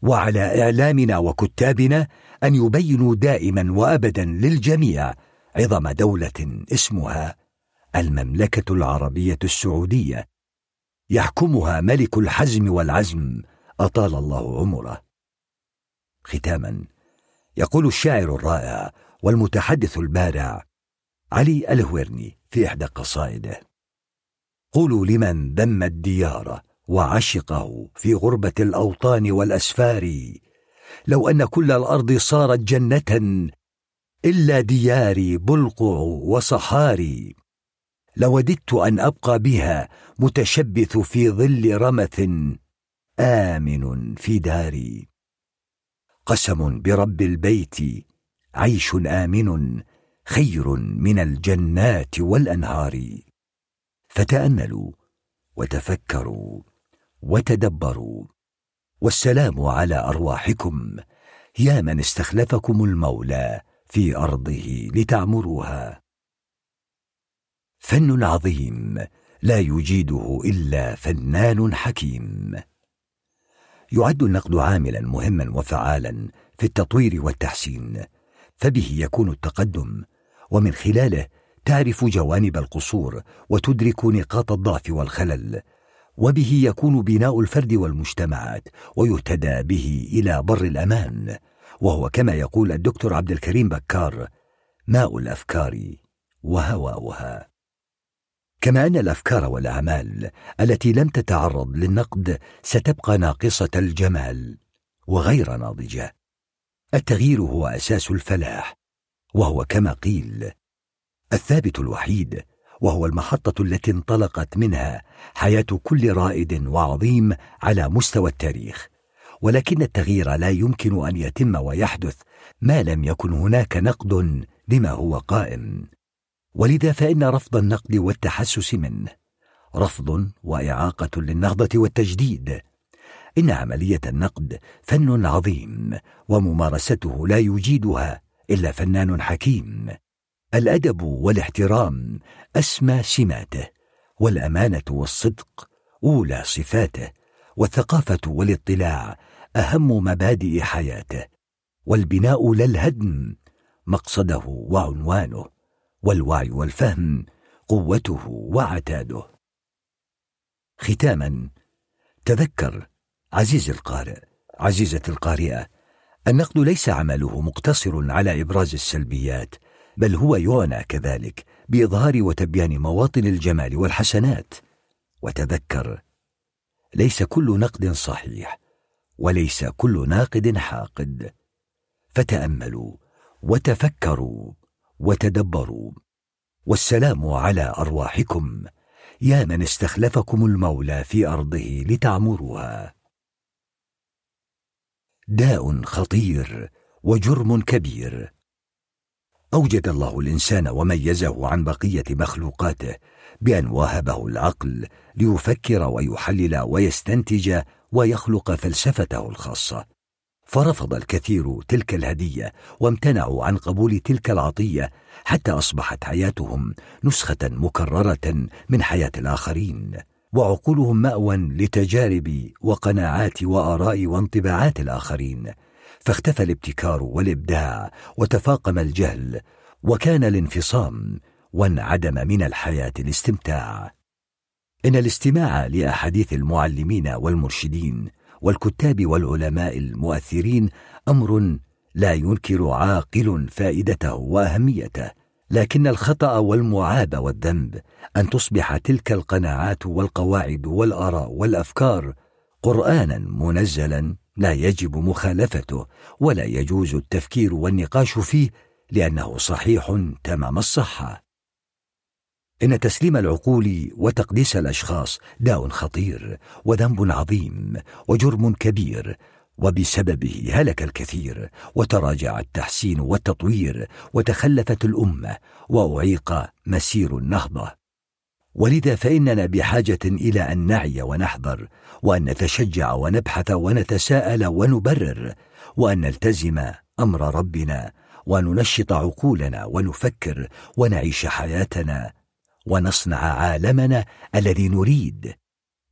وعلى إعلامنا وكتابنا أن يبينوا دائما وابدا للجميع عظم دولة اسمها المملكة العربية السعودية. يحكمها ملك الحزم والعزم أطال الله عمره. ختاما. يقول الشاعر الرائع والمتحدث البارع علي الهويرني في إحدى قصائده. قولوا لمن ذم الديار وعشقه في غربة الأوطان والأسفار لو أن كل الأرض صارت جنة إلا دياري بلقع وصحاري. لوددت أن أبقى بها متشبث في ظل رمث آمن في داري. قسم برب البيت عيش آمن خير من الجنات والأنهار. فتأملوا وتفكروا وتدبروا. والسلام على أرواحكم. يا من استخلفكم المولى في أرضه لتعمروها. فن عظيم لا يجيده إلا فنان حكيم. يعد النقد عاملا مهما وفعالا في التطوير والتحسين فبه يكون التقدم. ومن خلاله تعرف جوانب القصور وتدرك نقاط الضعف والخلل. وبه يكون بناء الفرد والمجتمعات ويهتدى به إلى بر الأمان. وهو كما يقول الدكتور عبد الكريم بكار ماء الأفكار وهواؤها. كما ان الأفكار والأعمال التي لم تتعرض للنقد ستبقى ناقصة الجمال وغير ناضجة. التغيير هو أساس الفلاح وهو كما قيل الثابت الوحيد وهو المحطة التي انطلقت منها حياة كل رائد وعظيم على مستوى التاريخ. ولكن التغيير لا يمكن أن يتم ويحدث ما لم يكن هناك نقد لما هو قائم. ولذا فإن رفض النقد والتحسس منه. رفض وإعاقة للنهضة والتجديد. إن عملية النقد فن عظيم وممارسته لا يجيدها إلا فنان حكيم. الأدب والاحترام أسمى سماته والأمانة والصدق أولى صفاته والثقافة والاطلاع أهم مبادئ حياته والبناء لا الهدم مقصده وعنوانه. والوعي والفهم قوته وعتاده. ختاما تذكر عزيزي القارئ عزيزة القارئة النقد ليس عمله مقتصر على إبراز السلبيات بل هو يعنى كذلك بإظهار وتبيان مواطن الجمال والحسنات. وتذكر ليس كل نقد صحيح وليس كل ناقد حاقد. فتأملوا وتفكروا وتدبروا. والسلام على أرواحكم. يا من استخلفكم المولى في أرضه لتعمروها. داء خطير وجرم كبير. أوجد الله الإنسان وميزه عن بقية مخلوقاته بأن وهبه العقل ليفكر ويحلل ويستنتج ويخلق فلسفته الخاصة. فرفض الكثير تلك الهدية وامتنعوا عن قبول تلك العطية حتى أصبحت حياتهم نسخة مكررة من حياة الآخرين وعقولهم مأوى لتجارب وقناعات وآراء وانطباعات الآخرين. فاختفى الابتكار والإبداع وتفاقم الجهل وكان الانفصام وانعدم من الحياة الاستمتاع. إن الاستماع لأحاديث المعلمين والمرشدين والكتاب والعلماء المؤثرين أمر لا ينكر عاقل فائدته وأهميته لكن الخطأ والمعاب والذنب أن تصبح تلك القناعات والقواعد والآراء والأفكار قرآنا منزلا لا يجب مخالفته ولا يجوز التفكير والنقاش فيه لأنه صحيح تمام الصحة. إن تسليم العقول وتقديس الأشخاص داء خطير وذنب عظيم وجرم كبير وبسببه هلك الكثير وتراجع التحسين والتطوير وتخلفت الأمة وأعيق مسير النهضة. ولذا فإننا بحاجة إلى أن نعي ونحذر وأن نتشجع ونبحث ونتساءل ونبرر وأن نلتزم أمر ربنا وننشط عقولنا ونفكر ونعيش حياتنا ونصنع عالمنا الذي نريد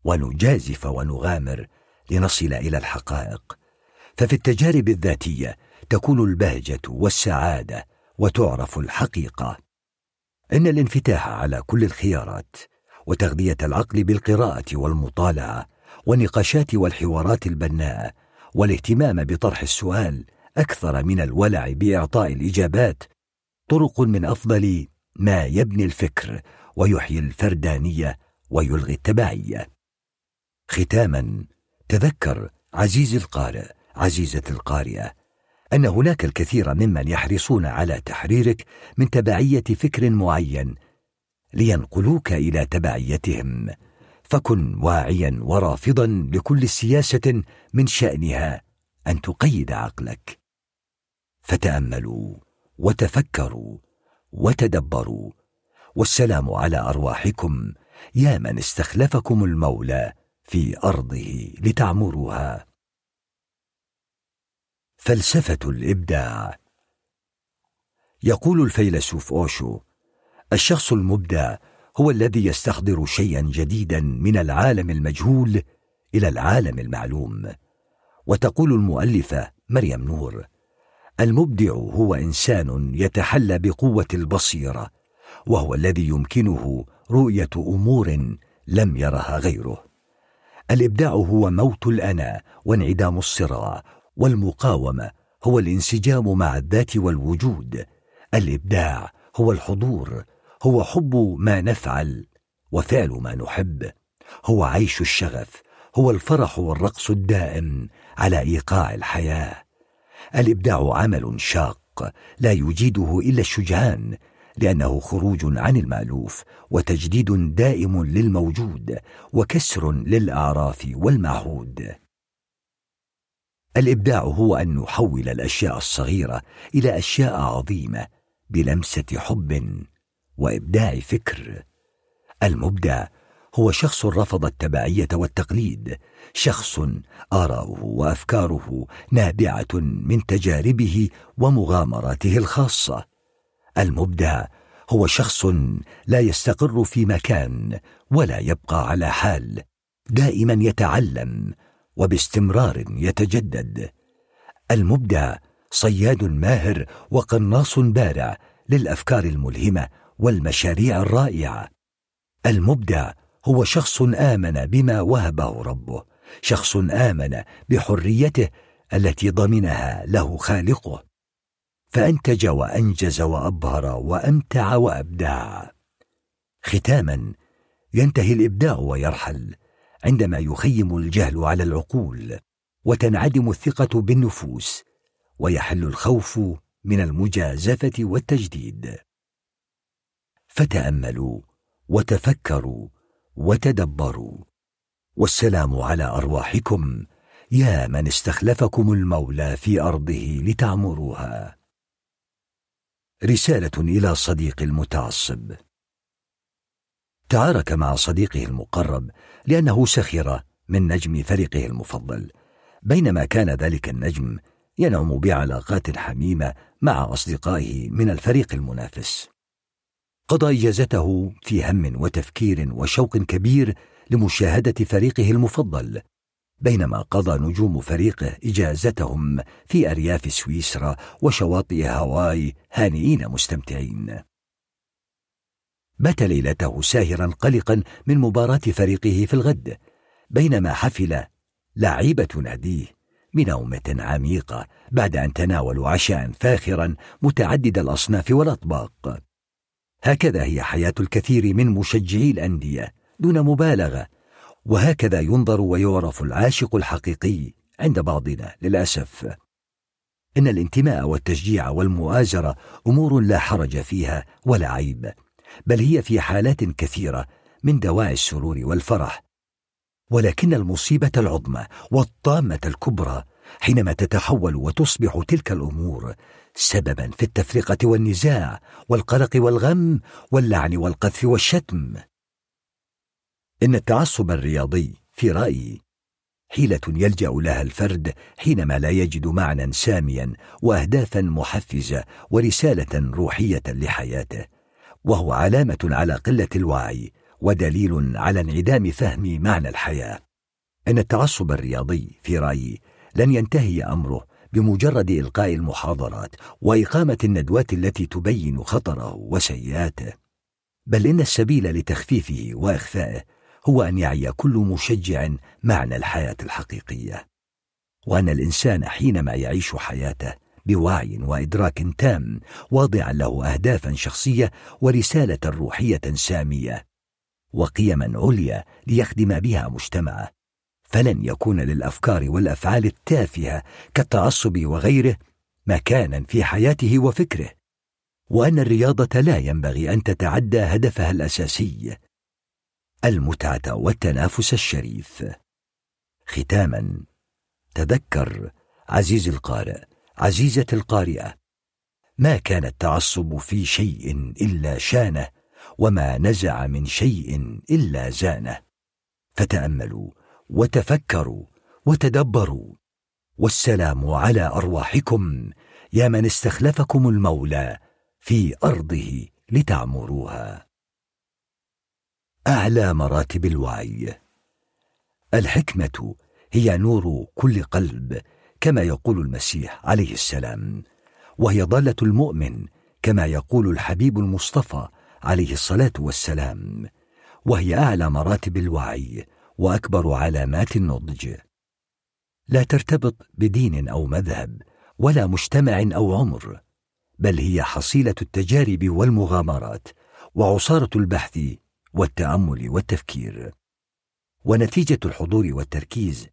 ونجازف ونغامر لنصل إلى الحقائق. ففي التجارب الذاتية تكون البهجة والسعادة وتعرف الحقيقة. إن الانفتاح على كل الخيارات وتغذية العقل بالقراءة والمطالعة والنقاشات والحوارات البناءة والاهتمام بطرح السؤال أكثر من الولع بإعطاء الإجابات طرق من أفضل ما يبني الفكر ويحيي الفردانية ويلغي التبعيه ختاما تذكر عزيزي القارئ عزيزه القارئة أن هناك الكثير ممن يحرصون على تحريرك من تبعية فكر معين لينقلوك إلى تبعيتهم. فكن واعيا ورافضا لكل سياسة من شأنها أن تقيد عقلك. فتأملوا وتفكروا وتدبروا والسلام على أرواحكم. يا من استخلفكم المولى في أرضه لتعمروها. فلسفة الإبداع. يقول الفيلسوف أوشو الشخص المبدع هو الذي يستحضر شيئا جديدا من العالم المجهول إلى العالم المعلوم. وتقول المؤلفة مريم نور المبدع هو إنسان يتحلى بقوة البصيرة وهو الذي يمكنه رؤية أمور لم يرها غيره. الإبداع هو موت الأنا وانعدام الصراع والمقاومة هو الانسجام مع الذات والوجود. الإبداع هو الحضور هو حب ما نفعل وفعل ما نحب. هو عيش الشغف هو الفرح والرقص الدائم على إيقاع الحياة. الإبداع عمل شاق لا يجيده إلا الشجعان لأنه خروج عن المألوف وتجديد دائم للموجود وكسر للاعراف والمعهود. الإبداع هو أن نحول الأشياء الصغيرة إلى أشياء عظيمة بلمسة حب وإبداع فكر. المبدع هو شخص رفض التبعية والتقليد شخص آراؤه وأفكاره نابعة من تجاربه ومغامراته الخاصة. المبدع هو شخص لا يستقر في مكان ولا يبقى على حال دائما يتعلم وباستمرار يتجدد. المبدع صياد ماهر وقناص بارع للأفكار الملهمة والمشاريع الرائعة. المبدع هو شخص آمن بما وهبه ربه شخص آمن بحريته التي ضمنها له خالقه. فأنتج وأنجز وأبهر وأمتع وأبدع. ختاما ينتهي الإبداع ويرحل عندما يخيم الجهل على العقول وتنعدم الثقة بالنفوس ويحل الخوف من المجازفة والتجديد. فتأملوا وتفكروا وتدبروا. والسلام على أرواحكم يا من استخلفكم المولى في أرضه لتعمروها. رسالة إلى صديق المتعصب. تعارك مع صديقه المقرب لأنه سخر من نجم فريقه المفضل. بينما كان ذلك النجم ينعم بعلاقات حميمة مع أصدقائه من الفريق المنافس. قضى إجازته في هم وتفكير وشوق كبير لمشاهدة فريقه المفضل. بينما قضى نجوم فريقه إجازتهم في أرياف سويسرا وشواطئ هاواي هانئين مستمتعين. بات ليلته ساهرا قلقا من مباراة فريقه في الغد بينما حفل لعيبة ناديه بنومه عميقة بعد أن تناولوا عشاء فاخرا متعدد الأصناف والأطباق. هكذا هي حياة الكثير من مشجعي الأندية دون مبالغة وهكذا ينظر ويعرف العاشق الحقيقي عند بعضنا للأسف. إن الانتماء والتشجيع والمؤازرة أمور لا حرج فيها ولا عيب بل هي في حالات كثيرة من دواعي السرور والفرح. ولكن المصيبة العظمى والطامة الكبرى حينما تتحول وتصبح تلك الأمور سببا في التفرقة والنزاع والقلق والغم واللعن والقذف والشتم. إن التعصب الرياضي في رأيي حيلة يلجأ لها الفرد حينما لا يجد معنى ساميا واهدافا محفزة ورسالة روحية لحياته وهو علامة على قلة الوعي ودليل على انعدام فهم معنى الحياة. إن التعصب الرياضي في رأيي لن ينتهي أمره بمجرد إلقاء المحاضرات وإقامة الندوات التي تبين خطره وسيئاته بل إن السبيل لتخفيفه وإخفائه هو أن يعي كل مشجع معنى الحياة الحقيقية. وأن الإنسان حينما يعيش حياته بوعي وإدراك تام واضعا له أهدافا شخصية ورسالة روحية سامية وقيما عليا ليخدم بها مجتمعه فلن يكون للأفكار والأفعال التافهة كالتعصب وغيره مكانا في حياته وفكره. وأن الرياضة لا ينبغي أن تتعدى هدفها الأساسي. المتعة والتنافس الشريف. ختاما تذكر عزيزي القارئ عزيزة القارئة ما كان التعصب في شيء إلا شانه وما نزع من شيء إلا زانه. فتأملوا وتفكروا وتدبروا والسلام على أرواحكم يا من استخلفكم المولى في أرضه لتعمروها. أعلى مراتب الوعي. الحكمة هي نور كل قلب كما يقول المسيح عليه السلام. وهي ضالة المؤمن كما يقول الحبيب المصطفى عليه الصلاة والسلام. وهي أعلى مراتب الوعي وأكبر علامات النضج. لا ترتبط بدين أو مذهب ولا مجتمع أو عمر بل هي حصيلة التجارب والمغامرات وعصارة البحث والتأمل والتفكير. ونتيجة الحضور والتركيز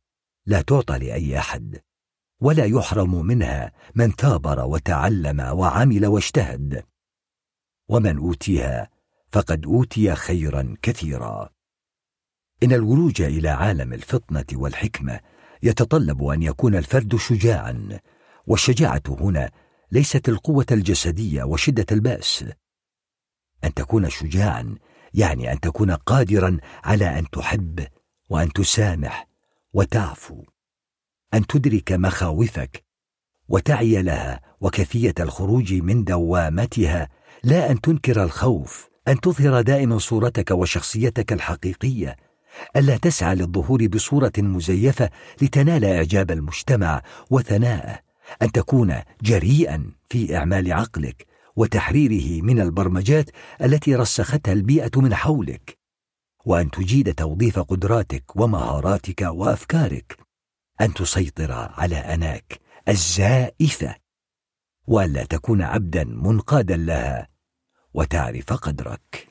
لا تعطى لأي أحد ولا يحرم منها من ثابر وتعلم وعمل واجتهد. ومن أوتيها فقد أوتي خيرا كثيرا. إن الولوج إلى عالم الفطنة والحكمة يتطلب أن يكون الفرد شجاعا والشجاعة هنا ليست القوة الجسدية وشدة البأس. أن تكون شجاعا يعني أن تكون قادرا على أن تحب وأن تسامح وتعفو أن تدرك مخاوفك وتعي لها وكيفيه الخروج من دوامتها لا أن تنكر الخوف أن تظهر دائما صورتك وشخصيتك الحقيقية الا تسعى للظهور بصورة مزيفة لتنال إعجاب المجتمع وثناءه أن تكون جريئا في إعمال عقلك وتحريره من البرمجات التي رسختها البيئة من حولك وأن تجيد توظيف قدراتك ومهاراتك وأفكارك أن تسيطر على آناك الزائفة وألا تكون عبدا منقادا لها وتعرف قدرك.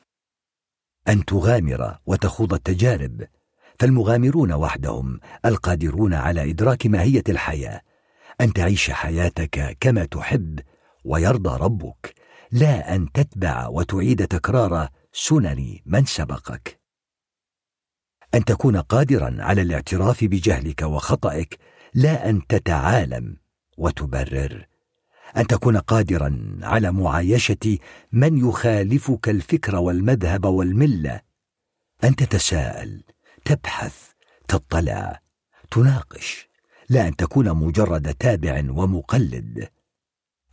أن تغامر وتخوض التجارب فالمغامرون وحدهم القادرون على إدراك ماهية الحياة. أن تعيش حياتك كما تحب ويرضى ربك. لا أن تتبع وتعيد تكرار سنن من سبقك. أن تكون قادرا على الاعتراف بجهلك وخطئك لا أن تتعالم وتبرر. أن تكون قادرا على معايشة من يخالفك الفكر والمذهب والملة. أن تتساءل تبحث تطلع تناقش. لا أن تكون مجرد تابع ومقلد.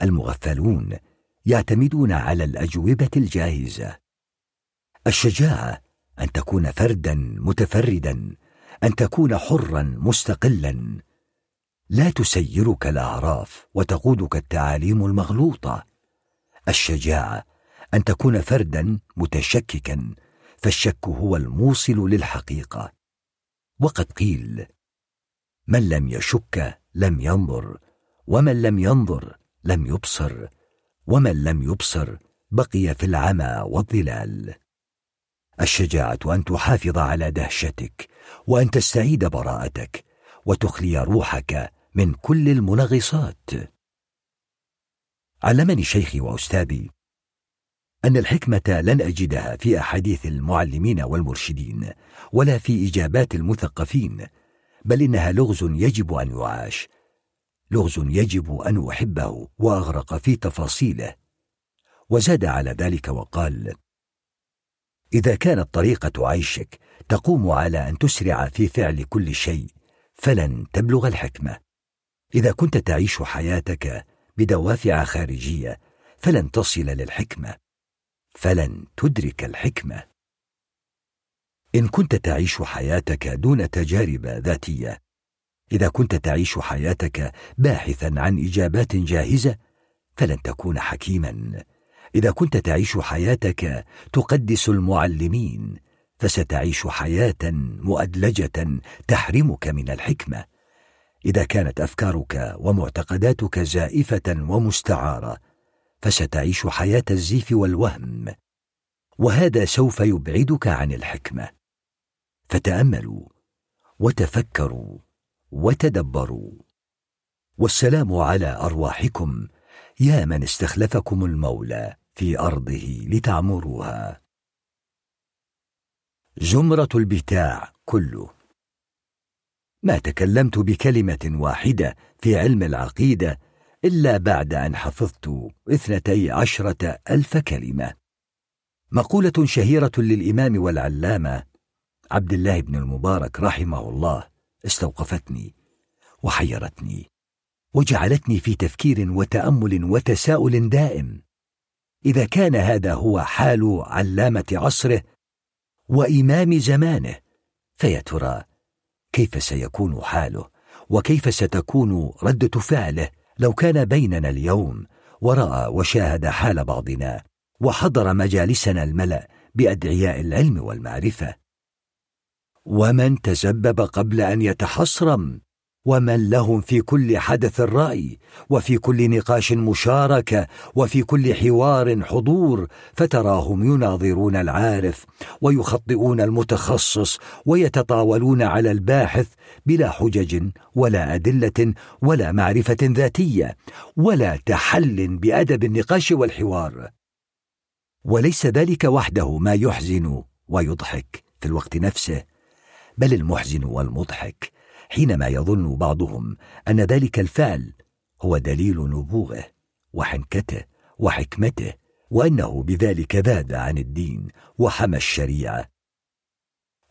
المغفلون يعتمدون على الأجوبة الجاهزة. الشجاعة أن تكون فردا متفردا أن تكون حرا مستقلا. لا تسيرك الأعراف وتقودك التعاليم المغلوطة. الشجاعة أن تكون فردا متشككا فالشك هو الموصل للحقيقة. وقد قيل من لم يشك لم ينظر ومن لم ينظر لم يبصر. ومن لم يبصر بقي في العمى والظلال. الشجاعة أن تحافظ على دهشتك وأن تستعيد براءتك وتخلي روحك من كل المنغصات. علمني شيخي وأستاذي أن الحكمة لن أجدها في أحاديث المعلمين والمرشدين ولا في إجابات المثقفين بل إنها لغز يجب أن يعاش لغز يجب أن أحبه وأغرق في تفاصيله. وزاد على ذلك وقال إذا كانت طريقة عيشك تقوم على أن تسرع في فعل كل شيء فلن تبلغ الحكمة. إذا كنت تعيش حياتك بدوافع خارجية فلن تصل للحكمة. فلن تدرك الحكمة. إن كنت تعيش حياتك دون تجارب ذاتية إذا كنت تعيش حياتك باحثا عن إجابات جاهزة فلن تكون حكيما. إذا كنت تعيش حياتك تقدس المعلمين فستعيش حياة مؤدلجة تحرمك من الحكمة. إذا كانت أفكارك ومعتقداتك زائفة ومستعارة فستعيش حياة الزيف والوهم. وهذا سوف يبعدك عن الحكمة. فتأملوا وتفكروا. وتدبروا. والسلام على أرواحكم يا من استخلفكم المولى في أرضه لتعمروها. زمره البتاع كله. ما تكلمت بكلمة واحدة في علم العقيدة إلا بعد أن حفظت اثنتي عشرة ألف كلمة. مقولة شهيرة للإمام والعلامة عبد الله بن المبارك رحمه الله. استوقفتني وحيرتني وجعلتني في تفكير وتأمل وتساؤل دائم. إذا كان هذا هو حال علامة عصره وإمام زمانه فيا ترى كيف سيكون حاله وكيف ستكون رده فعله لو كان بيننا اليوم؟ ورأى وشاهد حال بعضنا وحضر مجالسنا الملأ بأدعياء العلم والمعرفة. ومن تسبب قبل أن يتحصرم ومن لهم في كل حدث راي وفي كل نقاش مشاركه وفي كل حوار حضور فتراهم يناظرون العارف ويخطئون المتخصص ويتطاولون على الباحث بلا حجج ولا أدلة ولا معرفة ذاتية ولا تحل بأدب النقاش والحوار. وليس ذلك وحده ما يحزن ويضحك في الوقت نفسه. بل المحزن والمضحك حينما يظن بعضهم أن ذلك الفعل هو دليل نبوغه وحنكته وحكمته وأنه بذلك ذاد عن الدين وحمى الشريعة.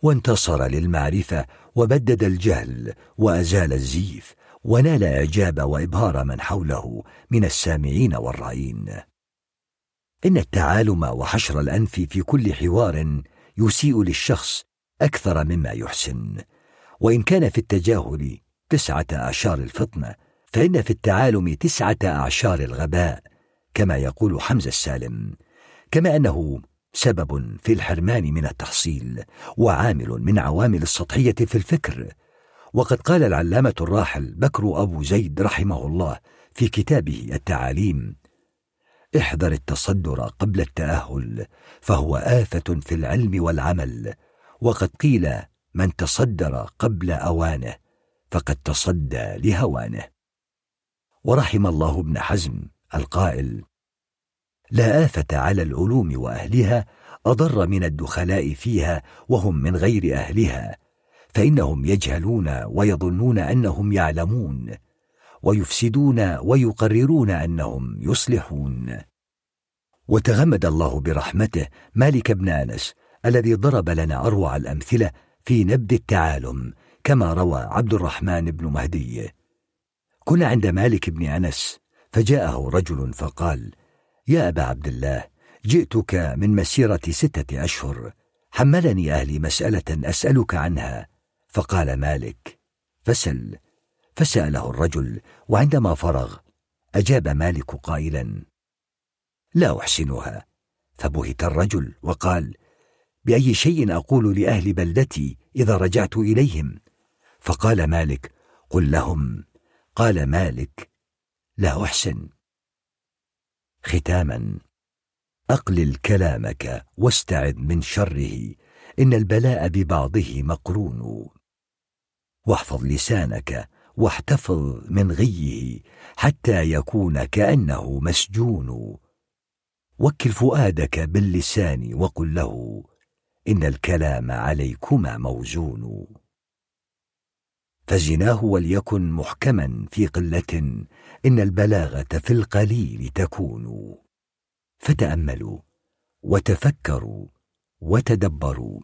وانتصر للمعرفة وبدد الجهل وأزال الزيف ونال إعجاب وإبهار من حوله من السامعين والرايين إن التعالم وحشر الأنف في كل حوار يسيء للشخص أكثر مما يحسن. وإن كان في التجاهل تسعة أعشار الفطنة فإن في التعالم تسعة أعشار الغباء كما يقول حمزة السالم. كما أنه سبب في الحرمان من التحصيل وعامل من عوامل السطحية في الفكر. وقد قال العلامة الراحل بكر أبو زيد رحمه الله في كتابه التعاليم احذر التصدر قبل التأهل فهو آفة في العلم والعمل وقد قيل من تصدر قبل أوانه فقد تصدى لهوانه. ورحم الله ابن حزم القائل لا آفة على العلوم وأهلها أضر من الدخلاء فيها وهم من غير أهلها فإنهم يجهلون ويظنون أنهم يعلمون ويفسدون ويقررون أنهم يصلحون. وتغمد الله برحمته مالك بن أنس الذي ضرب لنا أروع الأمثلة في نبذ التعالم كما روى عبد الرحمن بن مهدي. كنا عند مالك بن أنس فجاءه رجل فقال يا أبا عبد الله جئتك من مسيرة ستة أشهر حملني أهلي مسألة أسألك عنها. فقال مالك فسل. فسأله الرجل وعندما فرغ أجاب مالك قائلا لا أحسنها. فبهت الرجل وقال بأي شيء أقول لأهل بلدتي إذا رجعت إليهم. فقال مالك قل لهم. قال مالك لا أحسن. ختاما أقلل كلامك واستعذ من شره إن البلاء ببعضه مقرون. واحفظ لسانك واحتفظ من غيه حتى يكون كأنه مسجون. وكل فؤادك باللسان وقل له إن الكلام عليكما موزون. فزناه وليكن محكما في قلة إن البلاغة في القليل تكون. فتأملوا وتفكروا وتدبروا.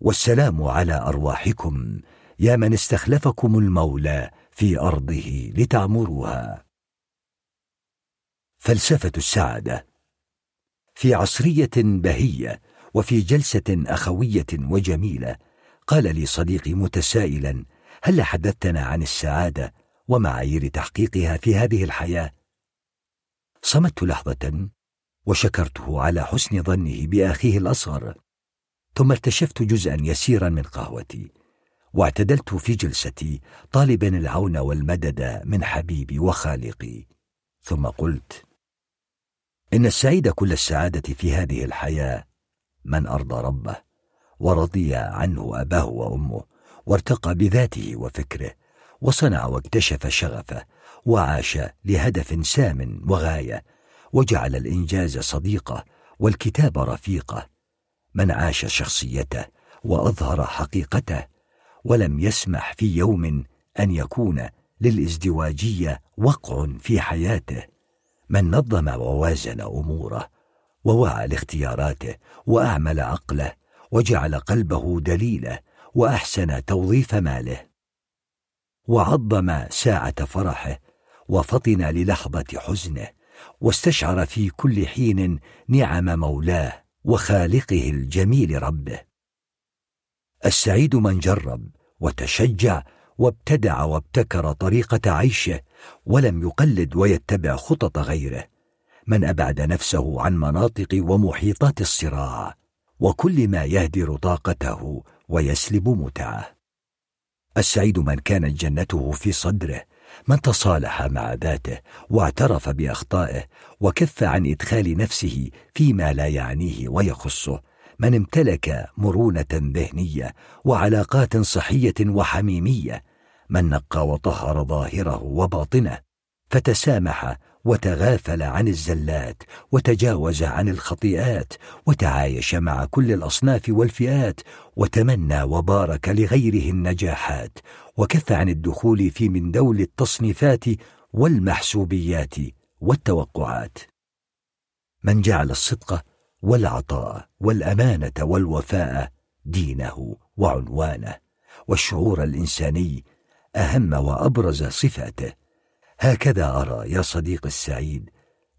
والسلام على أرواحكم يا من استخلفكم المولى في أرضه لتعمروها. فلسفة السعادة. في عصرية بهية وفي جلسة أخوية وجميلة قال لي صديقي متسائلا هل حدثتنا عن السعادة ومعايير تحقيقها في هذه الحياة؟ صمت لحظة وشكرته على حسن ظنه بأخيه الأصغر ثم ارتشفت جزءا يسيرا من قهوتي واعتدلت في جلستي طالبا العون والمدد من حبيبي وخالقي ثم قلت إن السعيد كل السعادة في هذه الحياة من أرضى ربه ورضي عنه أباه وأمه وارتقى بذاته وفكره وصنع واكتشف شغفه وعاش لهدف سام وغاية وجعل الإنجاز صديقه والكتاب رفيقه من عاش شخصيته وأظهر حقيقته ولم يسمح في يوم أن يكون للإزدواجية وقع في حياته من نظم ووازن أموره ووعى لاختياراته وأعمل عقله وجعل قلبه دليله وأحسن توظيف ماله. وعظم ساعة فرحه وفطن للحظة حزنه واستشعر في كل حين نعم مولاه وخالقه الجميل ربه. السعيد من جرب وتشجع وابتدع وابتكر طريقة عيشه ولم يقلد ويتبع خطط غيره. من أبعد نفسه عن مناطق ومحيطات الصراع وكل ما يهدر طاقته ويسلب متعه السعيد من كانت جنته في صدره من تصالح مع ذاته واعترف بأخطائه وكف عن إدخال نفسه فيما لا يعنيه ويخصه. من امتلك مرونة ذهنية وعلاقات صحية وحميمية. من نقى وطهر ظاهره وباطنه فتسامح وتغافل عن الزلات وتجاوز عن الخطيئات وتعايش مع كل الأصناف والفئات وتمنى وبارك لغيره النجاحات وكف عن الدخول في من دول التصنيفات والمحسوبيات والتوقعات. من جعل الصدق والعطاء والأمانة والوفاء دينه وعنوانه والشعور الإنساني أهم وأبرز صفاته. هكذا أرى يا صديق السعيد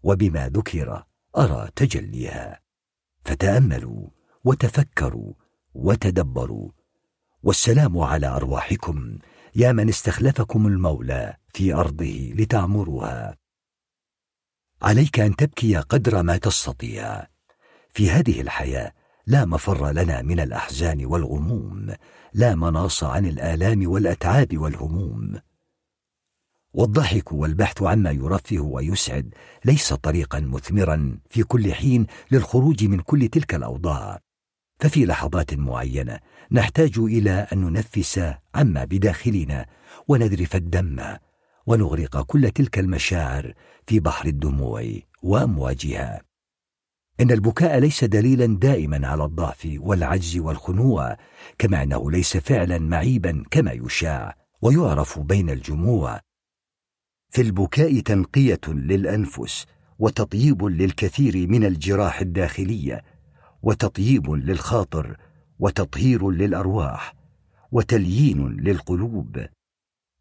وبما ذكر أرى تجليها. فتأملوا وتفكروا وتدبروا. والسلام على أرواحكم يا من استخلفكم المولى في أرضه لتعمروها. عليك أن تبكي قدر ما تستطيع. في هذه الحياة لا مفر لنا من الأحزان والغموم لا مناص عن الآلام والأتعاب والهموم. والضحك والبحث عما يرفه ويسعد ليس طريقا مثمرا في كل حين للخروج من كل تلك الأوضاع. ففي لحظات معينة نحتاج إلى أن ننفس عما بداخلنا ونذرف الدم ونغرق كل تلك المشاعر في بحر الدموع وأمواجها. إن البكاء ليس دليلا دائما على الضعف والعجز والخنوع كما أنه ليس فعلا معيبا كما يشاع ويعرف بين الجموع. في البكاء تنقية للأنفس وتطييب للكثير من الجراح الداخلية وتطييب للخاطر وتطهير للأرواح وتليين للقلوب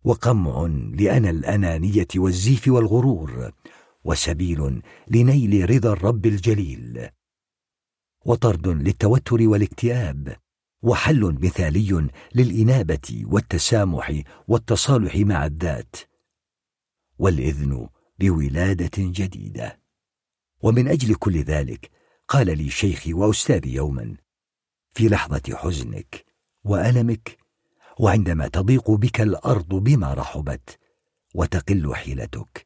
وقمع لأنا الأنانية والزيف والغرور وسبيل لنيل رضا الرب الجليل وطرد للتوتر والاكتئاب وحل مثالي للإنابة والتسامح والتصالح مع الذات. والإذن بولادة جديدة. ومن أجل كل ذلك قال لي شيخي وأستاذي يوما في لحظة حزنك وألمك وعندما تضيق بك الأرض بما رحبت وتقل حيلتك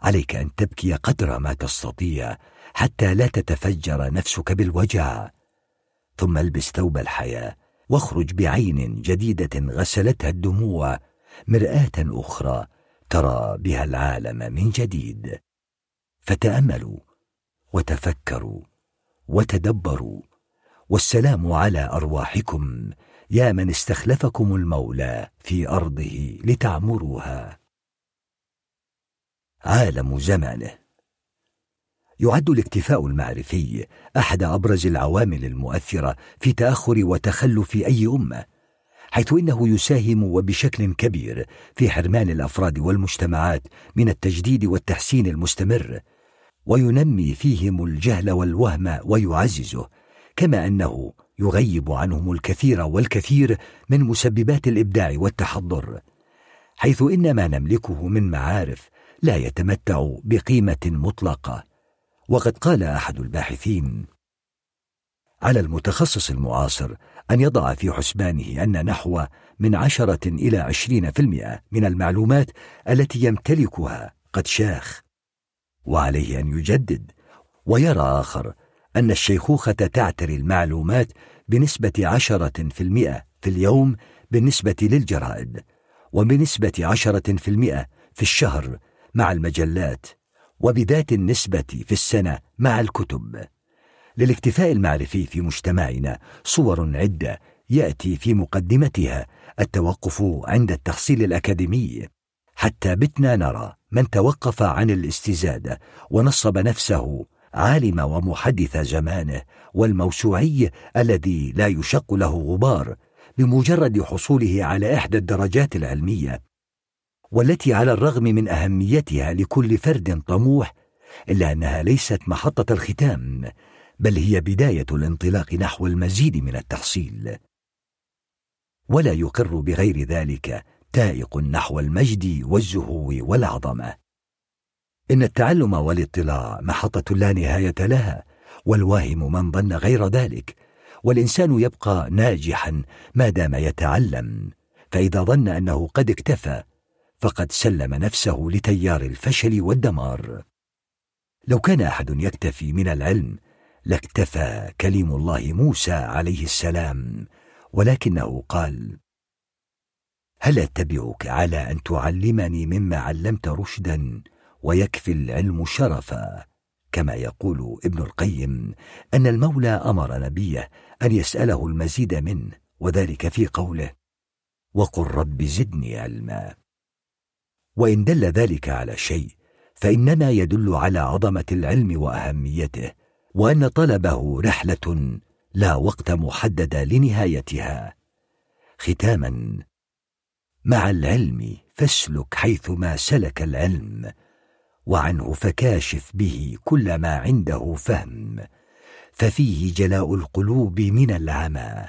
عليك أن تبكي قدر ما تستطيع حتى لا تتفجر نفسك بالوجع. ثم البس ثوب الحياة واخرج بعين جديدة غسلتها الدموع مرآة أخرى ترى بها العالم من جديد. فتأملوا وتفكروا وتدبروا. والسلام على أرواحكم يا من استخلفكم المولى في أرضه لتعمروها. عالم زمانه. يعد الاكتفاء المعرفي أحد أبرز العوامل المؤثرة في تأخر وتخلف أي أمة. حيث إنه يساهم وبشكل كبير في حرمان الأفراد والمجتمعات من التجديد والتحسين المستمر وينمي فيهم الجهل والوهم ويعززه كما أنه يغيب عنهم الكثير والكثير من مسببات الإبداع والتحضر حيث إن ما نملكه من معارف لا يتمتع بقيمة مطلقة. وقد قال أحد الباحثين على المتخصص المعاصر أن يضع في حسبانه أن نحو من عشرة إلى عشرين في المئة من المعلومات التي يمتلكها قد شاخ وعليه أن يجدد ويرى آخر أن الشيخوخة تعتري المعلومات بنسبة عشرة في المئة في اليوم بالنسبة للجرائد وبنسبة عشرة في المئة في الشهر مع المجلات وبذات النسبة في السنة مع الكتب. للاكتفاء المعرفي في مجتمعنا. صور عدة يأتي في مقدمتها التوقف عند التحصيل الأكاديمي. حتى بتنا نرى من توقف عن الاستزادة ونصب نفسه عالم ومحدث زمانه والموسوعي الذي لا يشق له غبار بمجرد حصوله على إحدى الدرجات العلمية. والتي على الرغم من أهميتها لكل فرد طموح إلا أنها ليست محطة الختام بل هي بداية الانطلاق نحو المزيد من التحصيل. ولا يقر بغير ذلك تائق نحو المجد والزهو والعظمة. إن التعلم والاطلاع محطة لا نهاية لها والواهم من ظن غير ذلك والإنسان يبقى ناجحا ما دام يتعلم فإذا ظن أنه قد اكتفى فقد سلم نفسه لتيار الفشل والدمار. لو كان أحد يكتفي من العلم لاكتفى كليم الله موسى عليه السلام ولكنه قال هل أتبعك على أن تعلمني مما علمت رشدا ويكفي العلم شرفا؟ كما يقول ابن القيم أن المولى أمر نبيه أن يسأله المزيد منه وذلك في قوله وقل رب زدني علما وإن دل ذلك على شيء فإنما يدل على عظمة العلم وأهميته وأن طلبه رحلة لا وقت محدد لنهايتها. ختاما مع العلم فاسلك حيث ما سلك العلم وعنه فكاشف به كل ما عنده فهم ففيه جلاء القلوب من العمى.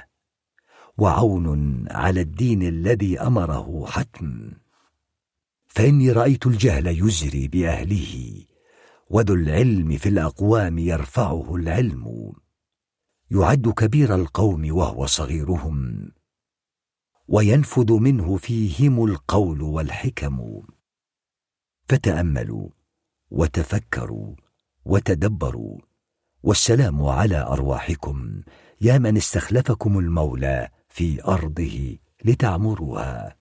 وعون على الدين الذي أمره حتم. فإني رأيت الجهل يزري بأهله وذو العلم في الأقوام يرفعه العلم. يعد كبير القوم وهو صغيرهم. وينفذ منه فيهم القول والحكم. فتأملوا وتفكروا وتدبروا. والسلام على أرواحكم. يا من استخلفكم المولى في أرضه لتعمروها.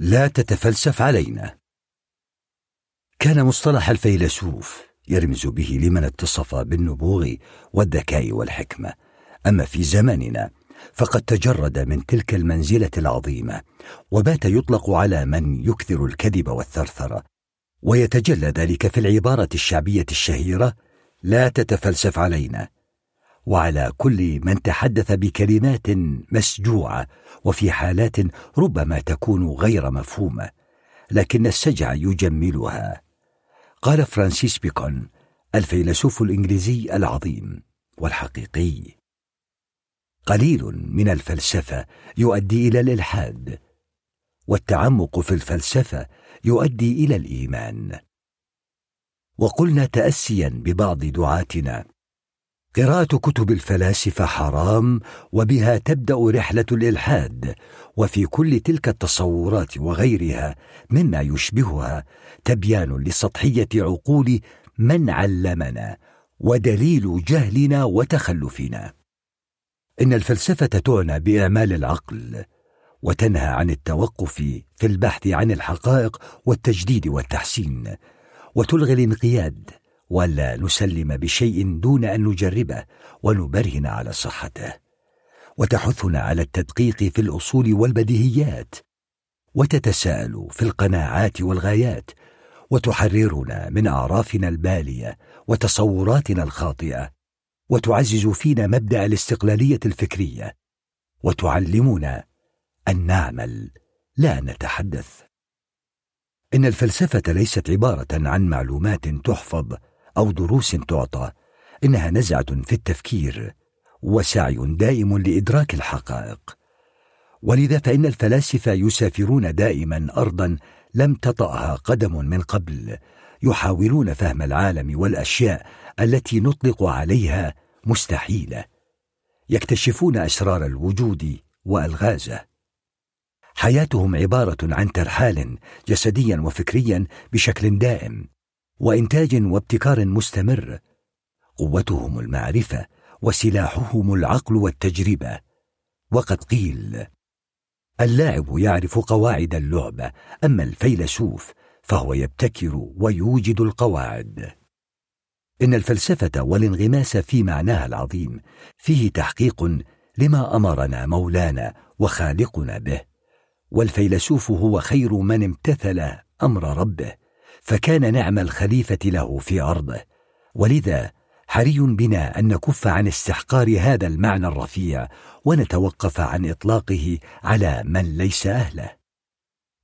لا تتفلسف علينا. كان مصطلح الفيلسوف يرمز به لمن اتصف بالنبوغ والذكاء والحكمة. أما في زماننا فقد تجرد من تلك المنزلة العظيمة وبات يطلق على من يكثر الكذب والثرثره ويتجلى ذلك في العبارة الشعبية الشهيرة لا تتفلسف علينا. وعلى كل من تحدث بكلمات مسجوعة وفي حالات ربما تكون غير مفهومة لكن السجع يجملها. قال فرانسيس بيكون الفيلسوف الإنجليزي العظيم والحقيقي. قليل من الفلسفة يؤدي إلى الإلحاد والتعمق في الفلسفة يؤدي إلى الإيمان. وقلنا تاسيا ببعض دعاتنا. قراءة كتب الفلاسفة حرام وبها تبدأ رحلة الإلحاد وفي كل تلك التصورات وغيرها مما يشبهها تبيان لسطحية عقول من علمنا ودليل جهلنا وتخلفنا. إن الفلسفة تعنى باعمال العقل وتنهى عن التوقف في البحث عن الحقائق والتجديد والتحسين وتلغي الانقياد ولا نسلم بشيء دون أن نجربه ونبرهن على صحته. وتحثنا على التدقيق في الأصول والبديهيات. وتتساءل في القناعات والغايات. وتحررنا من أعرافنا البالية وتصوراتنا الخاطئة. وتعزز فينا مبدأ الاستقلالية الفكرية. وتعلمنا أن نعمل لا نتحدث. إن الفلسفة ليست عبارة عن معلومات تحفظ أو دروس تعطى إنها نزعة في التفكير وسعي دائم لإدراك الحقائق. ولذا فإن الفلاسفة يسافرون دائما ارضا لم تطأها قدم من قبل يحاولون فهم العالم والأشياء التي نطلق عليها مستحيلة. يكتشفون أسرار الوجود وألغازه. حياتهم عبارة عن ترحال جسديا وفكريا بشكل دائم. وإنتاج وابتكار مستمر. قوتهم المعرفة وسلاحهم العقل والتجربة. وقد قيل اللاعب يعرف قواعد اللعبة أما الفيلسوف فهو يبتكر ويوجد القواعد. إن الفلسفة والانغماس في معناها العظيم فيه تحقيق لما أمرنا مولانا وخالقنا به. والفيلسوف هو خير من امتثل أمر ربه. فكان نعم الخليفة له في أرضه. ولذا حري بنا أن نكف عن استحقار هذا المعنى الرفيع ونتوقف عن إطلاقه على من ليس أهله.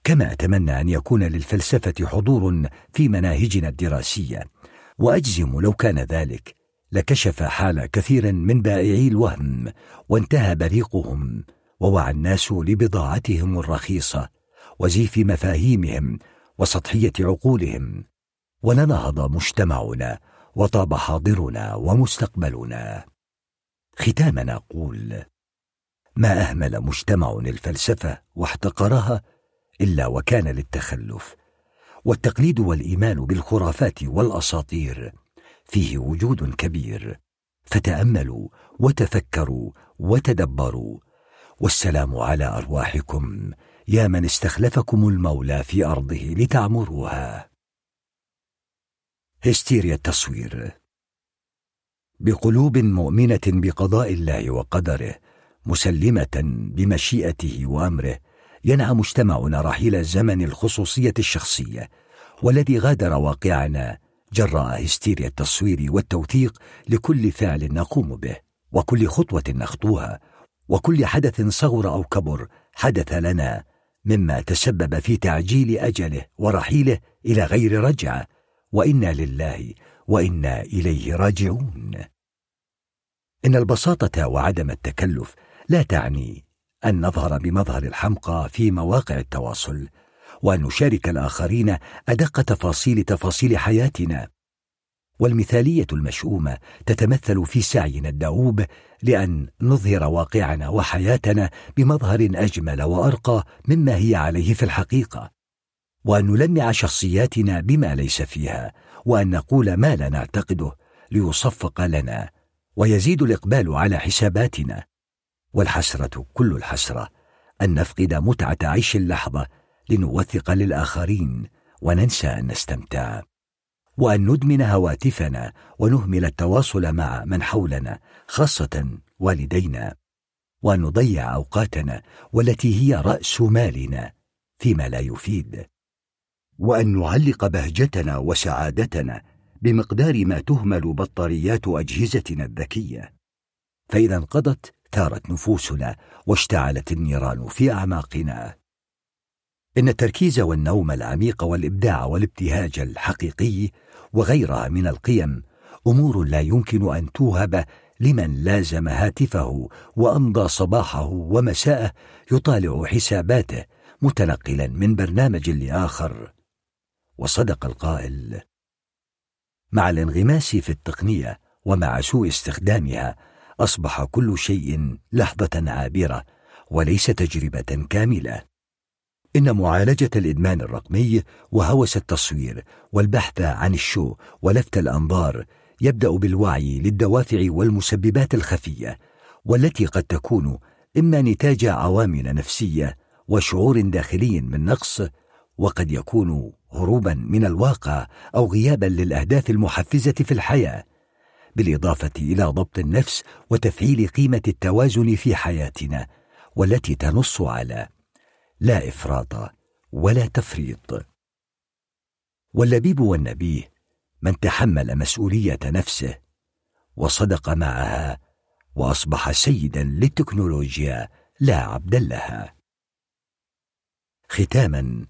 كما أتمنى أن يكون للفلسفة حضور في مناهجنا الدراسية. وأجزم لو كان ذلك لكشف حال كثير من بائعي الوهم وانتهى بريقهم ووعى الناس لبضاعتهم الرخيصة وزيف مفاهيمهم وسطحية عقولهم ولنهض مجتمعنا وطاب حاضرنا ومستقبلنا. ختاما نقول ما أهمل مجتمع الفلسفة واحتقرها إلا وكان للتخلف والتقليد والإيمان بالخرافات والأساطير فيه وجود كبير. فتأملوا وتفكروا وتدبروا والسلام على أرواحكم يا من استخلفكم المولى في أرضه لتعمروها. هستيريا التصوير. بقلوب مؤمنة بقضاء الله وقدره مسلمة بمشيئته وأمره ينعى مجتمعنا رحيل زمن الخصوصية الشخصية والذي غادر واقعنا جراء هستيريا التصوير والتوثيق لكل فعل نقوم به وكل خطوة نخطوها وكل حدث صغر أو كبر حدث لنا مما تسبب في تعجيل أجله ورحيله إلى غير رجعه وإنا لله وإنا إليه راجعون. إن البساطة وعدم التكلف لا تعني أن نظهر بمظهر الحمقى في مواقع التواصل وأن نشارك الآخرين أدق تفاصيل تفاصيل حياتنا. والمثالية المشؤومة تتمثل في سعينا الدؤوب لأن نظهر واقعنا وحياتنا بمظهر أجمل وأرقى مما هي عليه في الحقيقة وأن نلمع شخصياتنا بما ليس فيها وأن نقول ما لا نعتقده ليصفق لنا ويزيد الإقبال على حساباتنا. والحسرة كل الحسرة أن نفقد متعة عيش اللحظة لنوثق للآخرين وننسى أن نستمتع. وأن ندمن هواتفنا ونهمل التواصل مع من حولنا خاصة والدينا. وأن نضيع أوقاتنا والتي هي رأس مالنا فيما لا يفيد. وأن نعلق بهجتنا وسعادتنا بمقدار ما تهمل بطاريات أجهزتنا الذكية. فإذا انقضت ثارت نفوسنا واشتعلت النيران في أعماقنا. إن التركيز والنوم العميق والإبداع والابتهاج الحقيقي وغيرها من القيم أمور لا يمكن أن توهب لمن لازم هاتفه وأمضى صباحه ومساءه يطالع حساباته متنقلا من برنامج لآخر. وصدق القائل مع الانغماس في التقنية ومع سوء استخدامها أصبح كل شيء لحظة عابرة وليس تجربة كاملة. إن معالجة الإدمان الرقمي وهوس التصوير والبحث عن الشو ولفت الأنظار يبدأ بالوعي للدوافع والمسببات الخفية والتي قد تكون إما نتاج عوامل نفسية وشعور داخلي من نقص وقد يكون هروبا من الواقع أو غيابا للأهداف المحفزة في الحياة بالإضافة إلى ضبط النفس وتفعيل قيمة التوازن في حياتنا والتي تنص على لا إفراط ولا تفريط. واللبيب والنبيه من تحمل مسؤولية نفسه وصدق معها وأصبح سيدا للتكنولوجيا لا عبدا لها. ختاما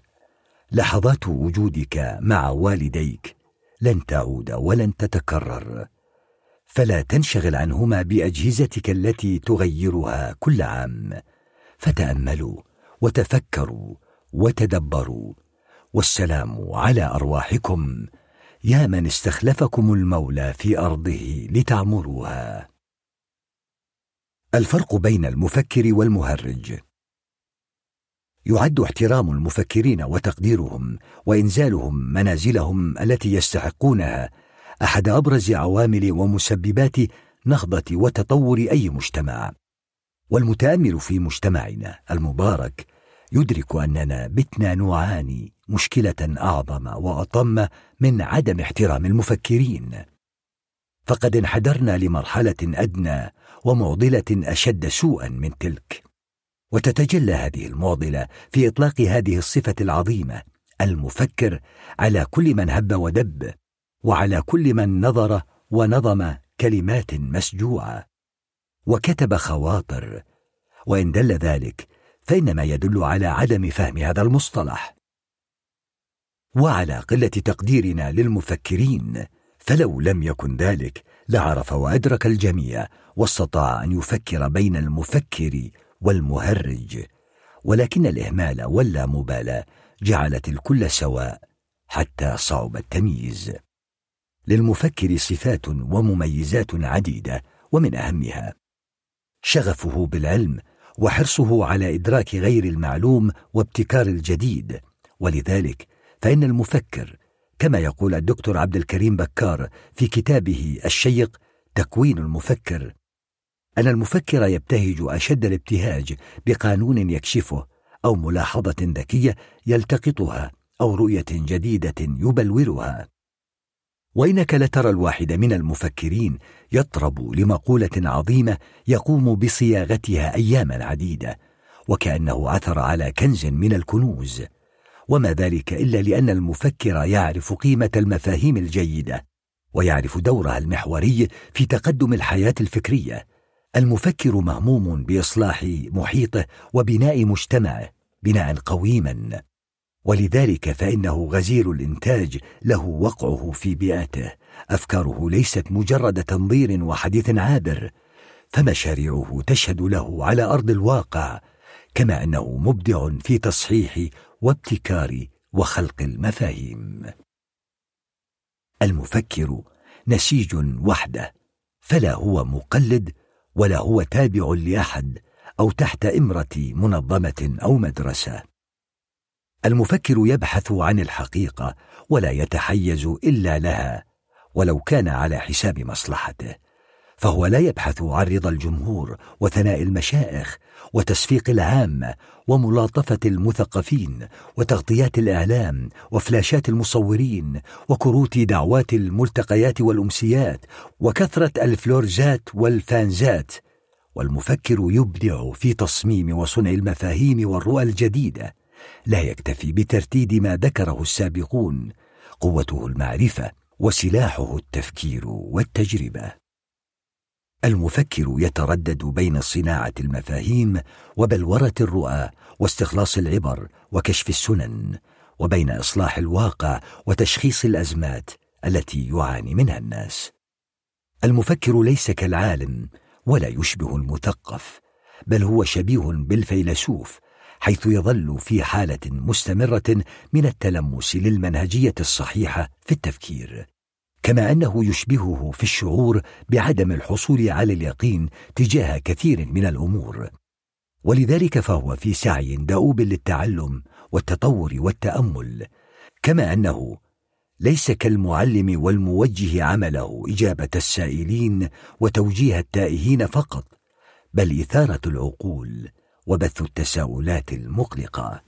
لحظات وجودك مع والديك لن تعود ولن تتكرر فلا تنشغل عنهما بأجهزتك التي تغيرها كل عام فتأملوا وتفكروا وتدبروا. والسلام على أرواحكم. يا من استخلفكم المولى في أرضه لتعمروها. الفرق بين المفكر والمهرج. يعد احترام المفكرين وتقديرهم وإنزالهم منازلهم التي يستحقونها أحد أبرز عوامل ومسببات نهضة وتطور أي مجتمع. والمتامل في مجتمعنا المبارك يدرك أننا بتنا نعاني مشكلة أعظم وأطم من عدم احترام المفكرين. فقد انحدرنا لمرحلة أدنى ومعضلة أشد سوءا من تلك. وتتجلى هذه المعضلة في إطلاق هذه الصفة العظيمة المفكر على كل من هب ودب وعلى كل من نظر ونظم كلمات مسجوعة. وكتب خواطر. وإن دل ذلك فإنما يدل على عدم فهم هذا المصطلح. وعلى قلة تقديرنا للمفكرين فلو لم يكن ذلك لعرف وأدرك الجميع واستطاع أن يفكر بين المفكر والمهرج. ولكن الإهمال واللامبالاة جعلت الكل سواء حتى صعب التمييز. للمفكر صفات ومميزات عديدة ومن أهمها شغفه بالعلم وحرصه على إدراك غير المعلوم وابتكار الجديد. ولذلك فإن المفكر كما يقول الدكتور عبد الكريم بكار في كتابه الشيق تكوين المفكر أن المفكر يبتهج أشد الابتهاج بقانون يكشفه أو ملاحظة ذكية يلتقطها أو رؤية جديدة يبلورها. وانك لترى الواحد من المفكرين يطرب لمقولة عظيمة يقوم بصياغتها أياما عديدة وكأنه عثر على كنز من الكنوز. وما ذلك إلا لأن المفكر يعرف قيمة المفاهيم الجيدة ويعرف دورها المحوري في تقدم الحياة الفكرية. المفكر مهموم بإصلاح محيطه وبناء مجتمعه بناء قويما. ولذلك فإنه غزير الإنتاج له وقعه في بيئته. أفكاره ليست مجرد تنظير وحديث عابر فمشاريعه تشهد له على أرض الواقع كما أنه مبدع في تصحيح وابتكار وخلق المفاهيم. المفكر نسيج وحده فلا هو مقلد ولا هو تابع لأحد أو تحت إمرة منظمة أو مدرسة. المفكر يبحث عن الحقيقة ولا يتحيز إلا لها ولو كان على حساب مصلحته فهو لا يبحث عن رضا الجمهور وثناء المشائخ وتصفيق العامه وملاطفة المثقفين وتغطيات الإعلام وفلاشات المصورين وكروت دعوات الملتقيات والأمسيات وكثرة الفلورزات والفانزات. والمفكر يبدع في تصميم وصنع المفاهيم والرؤى الجديدة. لا يكتفي بترتيد ما ذكره السابقون قوته المعرفة وسلاحه التفكير والتجربة. المفكر يتردد بين صناعة المفاهيم وبلورة الرؤى واستخلاص العبر وكشف السنن وبين إصلاح الواقع وتشخيص الأزمات التي يعاني منها الناس. المفكر ليس كالعالم ولا يشبه المثقف بل هو شبيه بالفيلسوف حيث يظل في حالة مستمرة من التلمس للمنهجية الصحيحة في التفكير. كما أنه يشبهه في الشعور بعدم الحصول على اليقين تجاه كثير من الأمور. ولذلك فهو في سعي دؤوب للتعلم والتطور والتأمل. كما أنه ليس كالمعلم والموجه عمله إجابة السائلين وتوجيه التائهين فقط بل إثارة العقول. وبث التساؤلات المقلقة.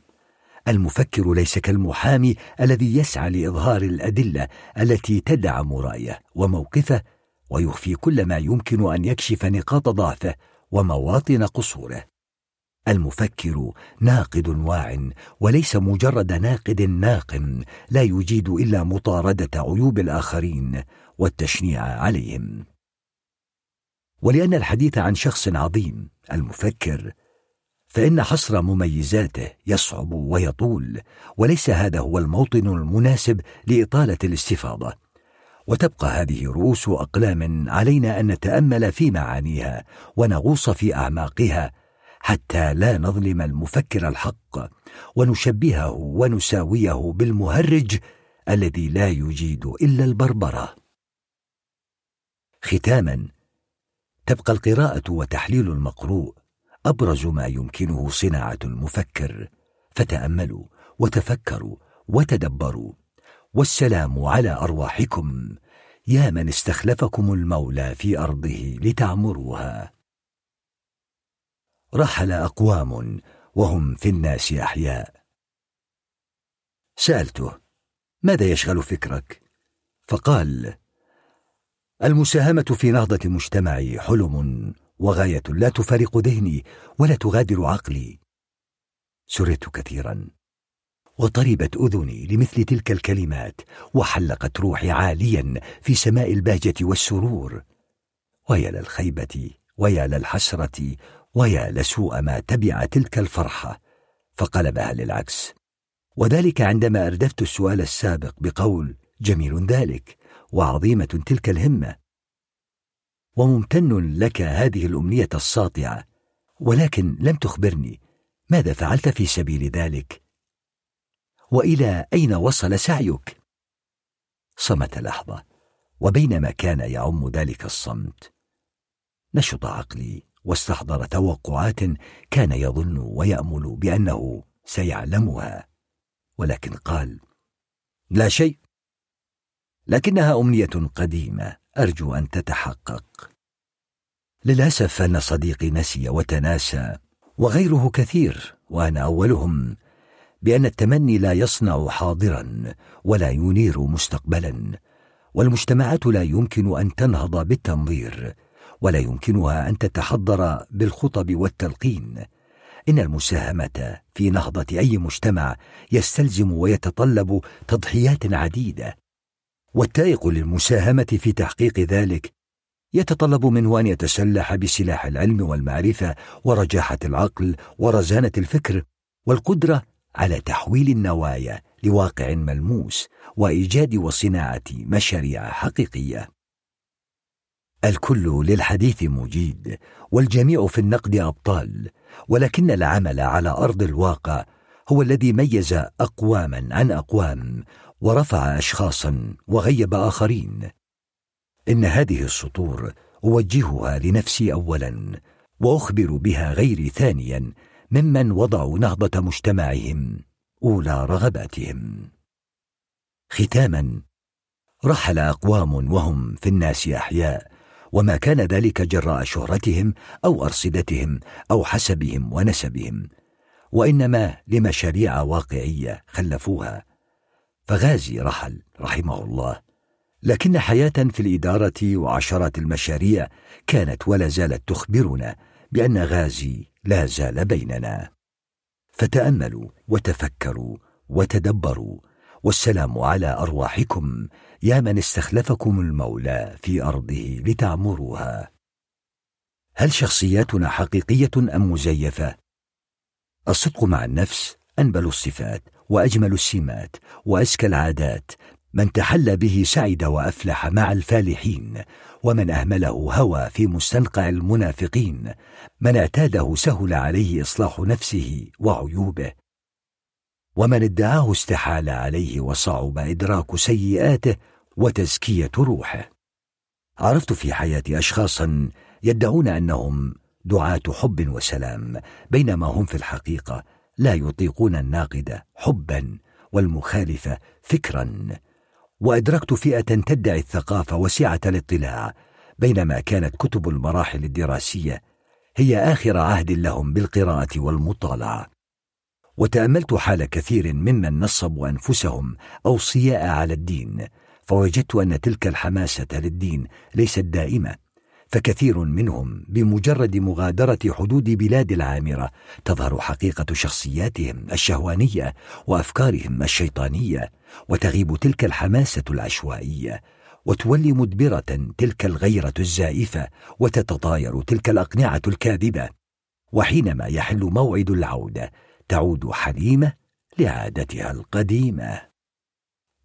المفكر ليس كالمحامي الذي يسعى لإظهار الأدلة التي تدعم رأيه وموقفه ويخفي كل ما يمكن أن يكشف نقاط ضعفه ومواطن قصوره. المفكر ناقد واع وليس مجرد ناقد ناقم لا يجيد إلا مطاردة عيوب الآخرين والتشنيع عليهم. ولأن الحديث عن شخص عظيم المفكر فإن حصر مميزاته يصعب ويطول وليس هذا هو الموطن المناسب لإطالة الاستفاضة. وتبقى هذه رؤوس أقلام علينا أن نتأمل في معانيها ونغوص في أعماقها حتى لا نظلم المفكر الحق ونشبهه ونساويه بالمهرج الذي لا يجيد إلا البربرة. ختاما تبقى القراءة وتحليل المقروء أبرز ما يمكنه صناعة المفكر. فتأملوا وتفكروا وتدبروا. والسلام على أرواحكم. يا من استخلفكم المولى في أرضه لتعمروها. رحل أقوام وهم في الناس أحياء. سألته ماذا يشغل فكرك؟ فقال المساهمة في نهضة مجتمعي حلم. وغاية لا تفارق ذهني ولا تغادر عقلي. سررت كثيرا. وطربت أذني لمثل تلك الكلمات وحلقت روحي عاليا في سماء البهجه والسرور. ويا للخيبه ويا للحسره ويا لسوء ما تبع تلك الفرحة. فقلبها للعكس. وذلك عندما أردفت السؤال السابق بقول جميل ذلك وعظيمة تلك الهمة. وممتن لك هذه الأمنية الساطعة ولكن لم تخبرني. ماذا فعلت في سبيل ذلك؟ وإلى أين وصل سعيك؟ صمت لحظة وبينما كان يعم ذلك الصمت. نشط عقلي واستحضر توقعات كان يظن ويأمل بأنه سيعلمها. ولكن قال لا شيء لكنها أمنية قديمة. أرجو أن تتحقق. للأسف أن صديقي نسي وتناسى وغيره كثير وأنا أولهم بأن التمني لا يصنع حاضرا ولا ينير مستقبلا والمجتمعات لا يمكن أن تنهض بالتنظير ولا يمكنها أن تتحضر بالخطب والتلقين. إن المساهمة في نهضة أي مجتمع يستلزم ويتطلب تضحيات عديدة. والتائق للمساهمة في تحقيق ذلك يتطلب منه أن يتسلح بسلاح العلم والمعرفة ورجاحة العقل ورزانة الفكر والقدرة على تحويل النوايا لواقع ملموس وإيجاد وصناعة مشاريع حقيقية. الكل للحديث مجيد والجميع في النقد أبطال ولكن العمل على أرض الواقع هو الذي ميز أقواما عن أقوام ورفع اشخاصا وغيب آخرين. إن هذه السطور أوجهها لنفسي اولا وأخبر بها غيري ثانيا ممن وضعوا نهضة مجتمعهم أولى رغباتهم. ختاما رحل أقوام وهم في الناس أحياء وما كان ذلك جراء شهرتهم أو أرصدتهم أو حسبهم ونسبهم وإنما لمشاريع واقعية خلفوها. فغازي رحل رحمه الله. لكن حياة في الإدارة وعشرات المشاريع كانت ولا زالت تخبرنا بأن غازي لا زال بيننا. فتأملوا وتفكروا وتدبروا والسلام على أرواحكم. يا من استخلفكم المولى في أرضه لتعمروها. هل شخصياتنا حقيقية أم مزيفة؟ الصدق مع النفس أنبل الصفات. وأجمل السمات وأزكى العادات من تحلى به سعد وأفلح مع الفالحين ومن أهمله هوى في مستنقع المنافقين من اعتاده سهل عليه إصلاح نفسه وعيوبه ومن ادعاه استحال عليه وصعب إدراك سيئاته وتزكية روحه عرفت في حياتي اشخاصا يدعون أنهم دعاة حب وسلام بينما هم في الحقيقة لا يطيقون الناقد حبا والمخالف فكرا. وأدركت فئة تدعي الثقافة وسعة الاطلاع بينما كانت كتب المراحل الدراسية هي آخر عهد لهم بالقراءة والمطالعة. وتأملت حال كثير ممن نصبوا أنفسهم اوصياء على الدين فوجدت أن تلك الحماسة للدين ليست دائمة. فكثير منهم بمجرد مغادرة حدود بلاد العامرة تظهر حقيقة شخصياتهم الشهوانية وأفكارهم الشيطانية وتغيب تلك الحماسة العشوائية وتولي مدبرة تلك الغيرة الزائفة وتتطاير تلك الأقنعة الكاذبة. وحينما يحل موعد العودة تعود حليمة لعادتها القديمة.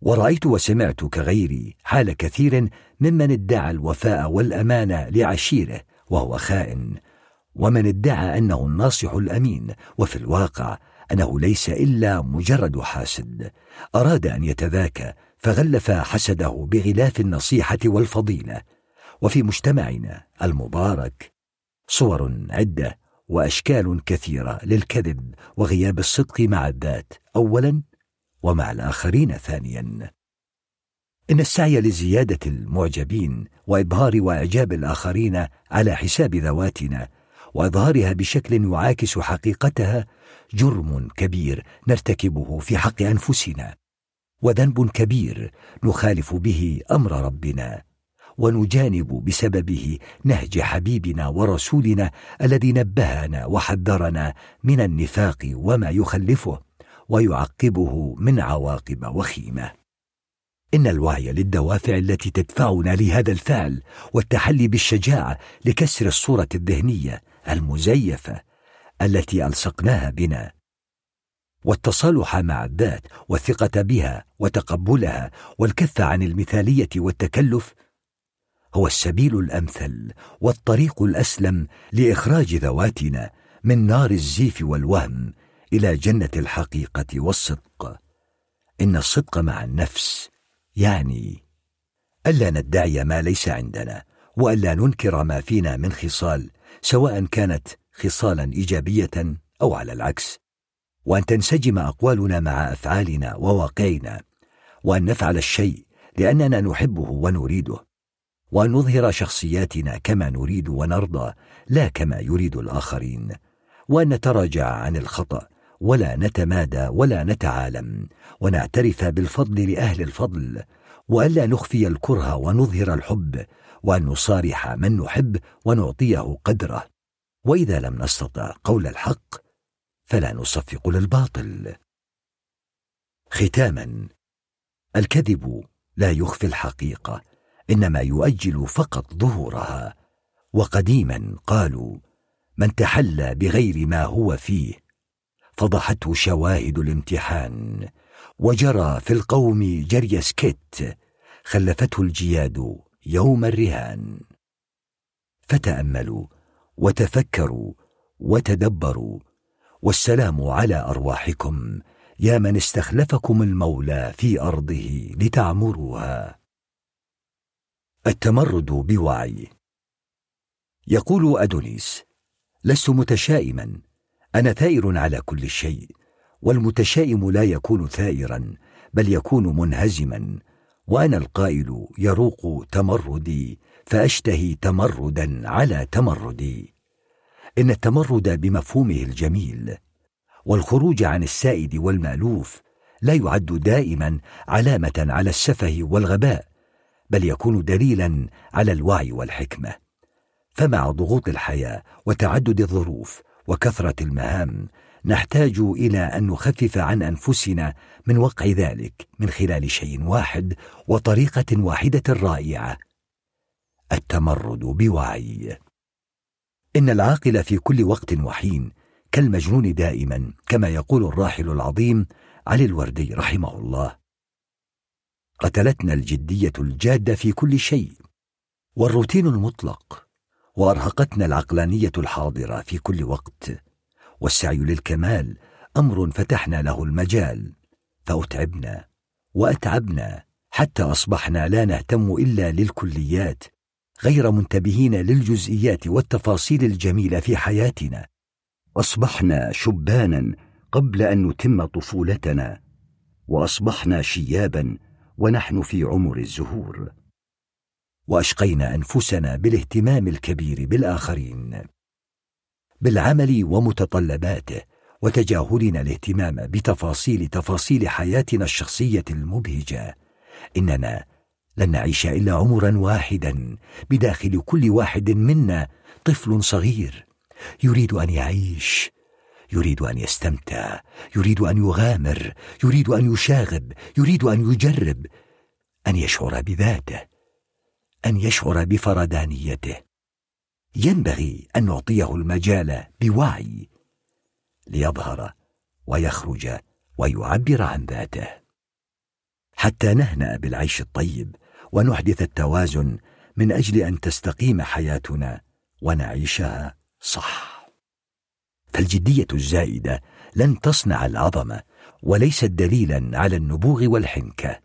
ورأيت وسمعت كغيري حال كثير ممن ادعى الوفاء والأمانة لعشيره وهو خائن ومن ادعى أنه الناصح الأمين وفي الواقع أنه ليس إلا مجرد حاسد. أراد أن يتذاكى فغلف حسده بغلاف النصيحة والفضيلة. وفي مجتمعنا المبارك صور عدة وأشكال كثيرة للكذب وغياب الصدق مع الذات. أولا ومع الآخرين ثانيا. إن السعي لزيادة المعجبين وإبهار وإعجاب الآخرين على حساب ذواتنا وإظهارها بشكل يعاكس حقيقتها جرم كبير نرتكبه في حق أنفسنا وذنب كبير نخالف به أمر ربنا ونجانب بسببه نهج حبيبنا ورسولنا الذي نبهنا وحذرنا من النفاق وما يخلفه. ويعقبه من عواقب وخيمة. إن الوعي للدوافع التي تدفعنا لهذا الفعل والتحلي بالشجاعة لكسر الصورة الذهنية المزيفة التي ألصقناها بنا والتصالح مع الذات والثقة بها وتقبلها والكف عن المثالية والتكلف هو السبيل الأمثل والطريق الأسلم لإخراج ذواتنا من نار الزيف والوهم إلى جنة الحقيقة والصدق. إن الصدق مع النفس يعني ألا ندعي ما ليس عندنا وألا ننكر ما فينا من خصال سواء كانت خصالا إيجابية أو على العكس. وأن تنسجم أقوالنا مع أفعالنا وواقعنا. وأن نفعل الشيء لأننا نحبه ونريده. وأن نظهر شخصياتنا كما نريد ونرضى لا كما يريد الآخرين. وأن نتراجع عن الخطأ ولا نتمادى ولا نتعالم ونعترف بالفضل لأهل الفضل وألا نخفي الكره ونظهر الحب وأن نصارح من نحب ونعطيه قدره. وإذا لم نستطع قول الحق فلا نصفق للباطل. ختاما الكذب لا يخفي الحقيقة إنما يؤجل فقط ظهورها. وقديما قالوا من تحلى بغير ما هو فيه فضحته شواهد الامتحان وجرى في القوم جري سكت خلفته الجياد يوم الرهان. فتأملوا وتفكروا وتدبروا والسلام على أرواحكم يا من استخلفكم المولى في أرضه لتعمروها. التمرد بوعي. يقول أدونيس لست متشائما أنا ثائر على كل شيء والمتشائم لا يكون ثائرا بل يكون منهزما. وأنا القائل يروق تمردي فأشتهي تمردا على تمردي. إن التمرد بمفهومه الجميل والخروج عن السائد والمألوف لا يعد دائما علامة على السفه والغباء بل يكون دليلا على الوعي والحكمة. فمع ضغوط الحياة وتعدد الظروف وكثرة المهام نحتاج إلى أن نخفف عن أنفسنا من وقع ذلك من خلال شيء واحد وطريقة واحدة رائعة التمرد بوعي. إن العاقل في كل وقت وحين كالمجنون دائما كما يقول الراحل العظيم علي الوردي رحمه الله. قتلتنا الجدية الجادة في كل شيء والروتين المطلق وأرهقتنا العقلانية الحاضرة في كل وقت. والسعي للكمال أمر فتحنا له المجال. فأتعبنا وأتعبنا حتى أصبحنا لا نهتم إلا للكليات غير منتبهين للجزئيات والتفاصيل الجميلة في حياتنا. أصبحنا شبانا قبل أن نتم طفولتنا وأصبحنا شيابا ونحن في عمر الزهور. وأشقينا أنفسنا بالاهتمام الكبير بالآخرين بالعمل ومتطلباته وتجاهلنا الاهتمام بتفاصيل تفاصيل حياتنا الشخصية المبهجة. إننا لن نعيش إلا عمرا واحدا بداخل كل واحد منا طفل صغير. يريد أن يعيش يريد أن يستمتع يريد أن يغامر يريد أن يشاغب يريد أن يجرب أن يشعر بذاته. أن يشعر بفردانيته ينبغي أن نعطيه المجال بوعي ليظهر ويخرج ويعبر عن ذاته. حتى نهنأ بالعيش الطيب ونحدث التوازن من أجل أن تستقيم حياتنا ونعيشها صح. فالجدية الزائدة لن تصنع العظمة وليست دليلا على النبوغ والحنكة.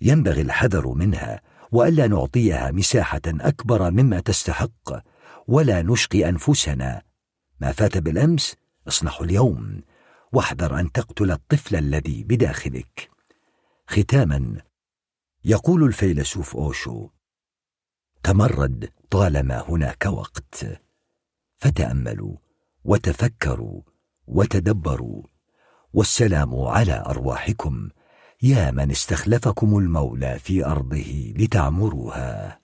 ينبغي الحذر منها وألا نعطيها مساحة أكبر مما تستحق ولا نشقي أنفسنا. ما فات بالأمس اصنحه اليوم واحذر أن تقتل الطفل الذي بداخلك. ختاما يقول الفيلسوف أوشو تمرد طالما هناك وقت. فتأملوا وتفكروا وتدبروا والسلام على أرواحكم. يا من استخلفكم المولى في أرضه لتعمروها.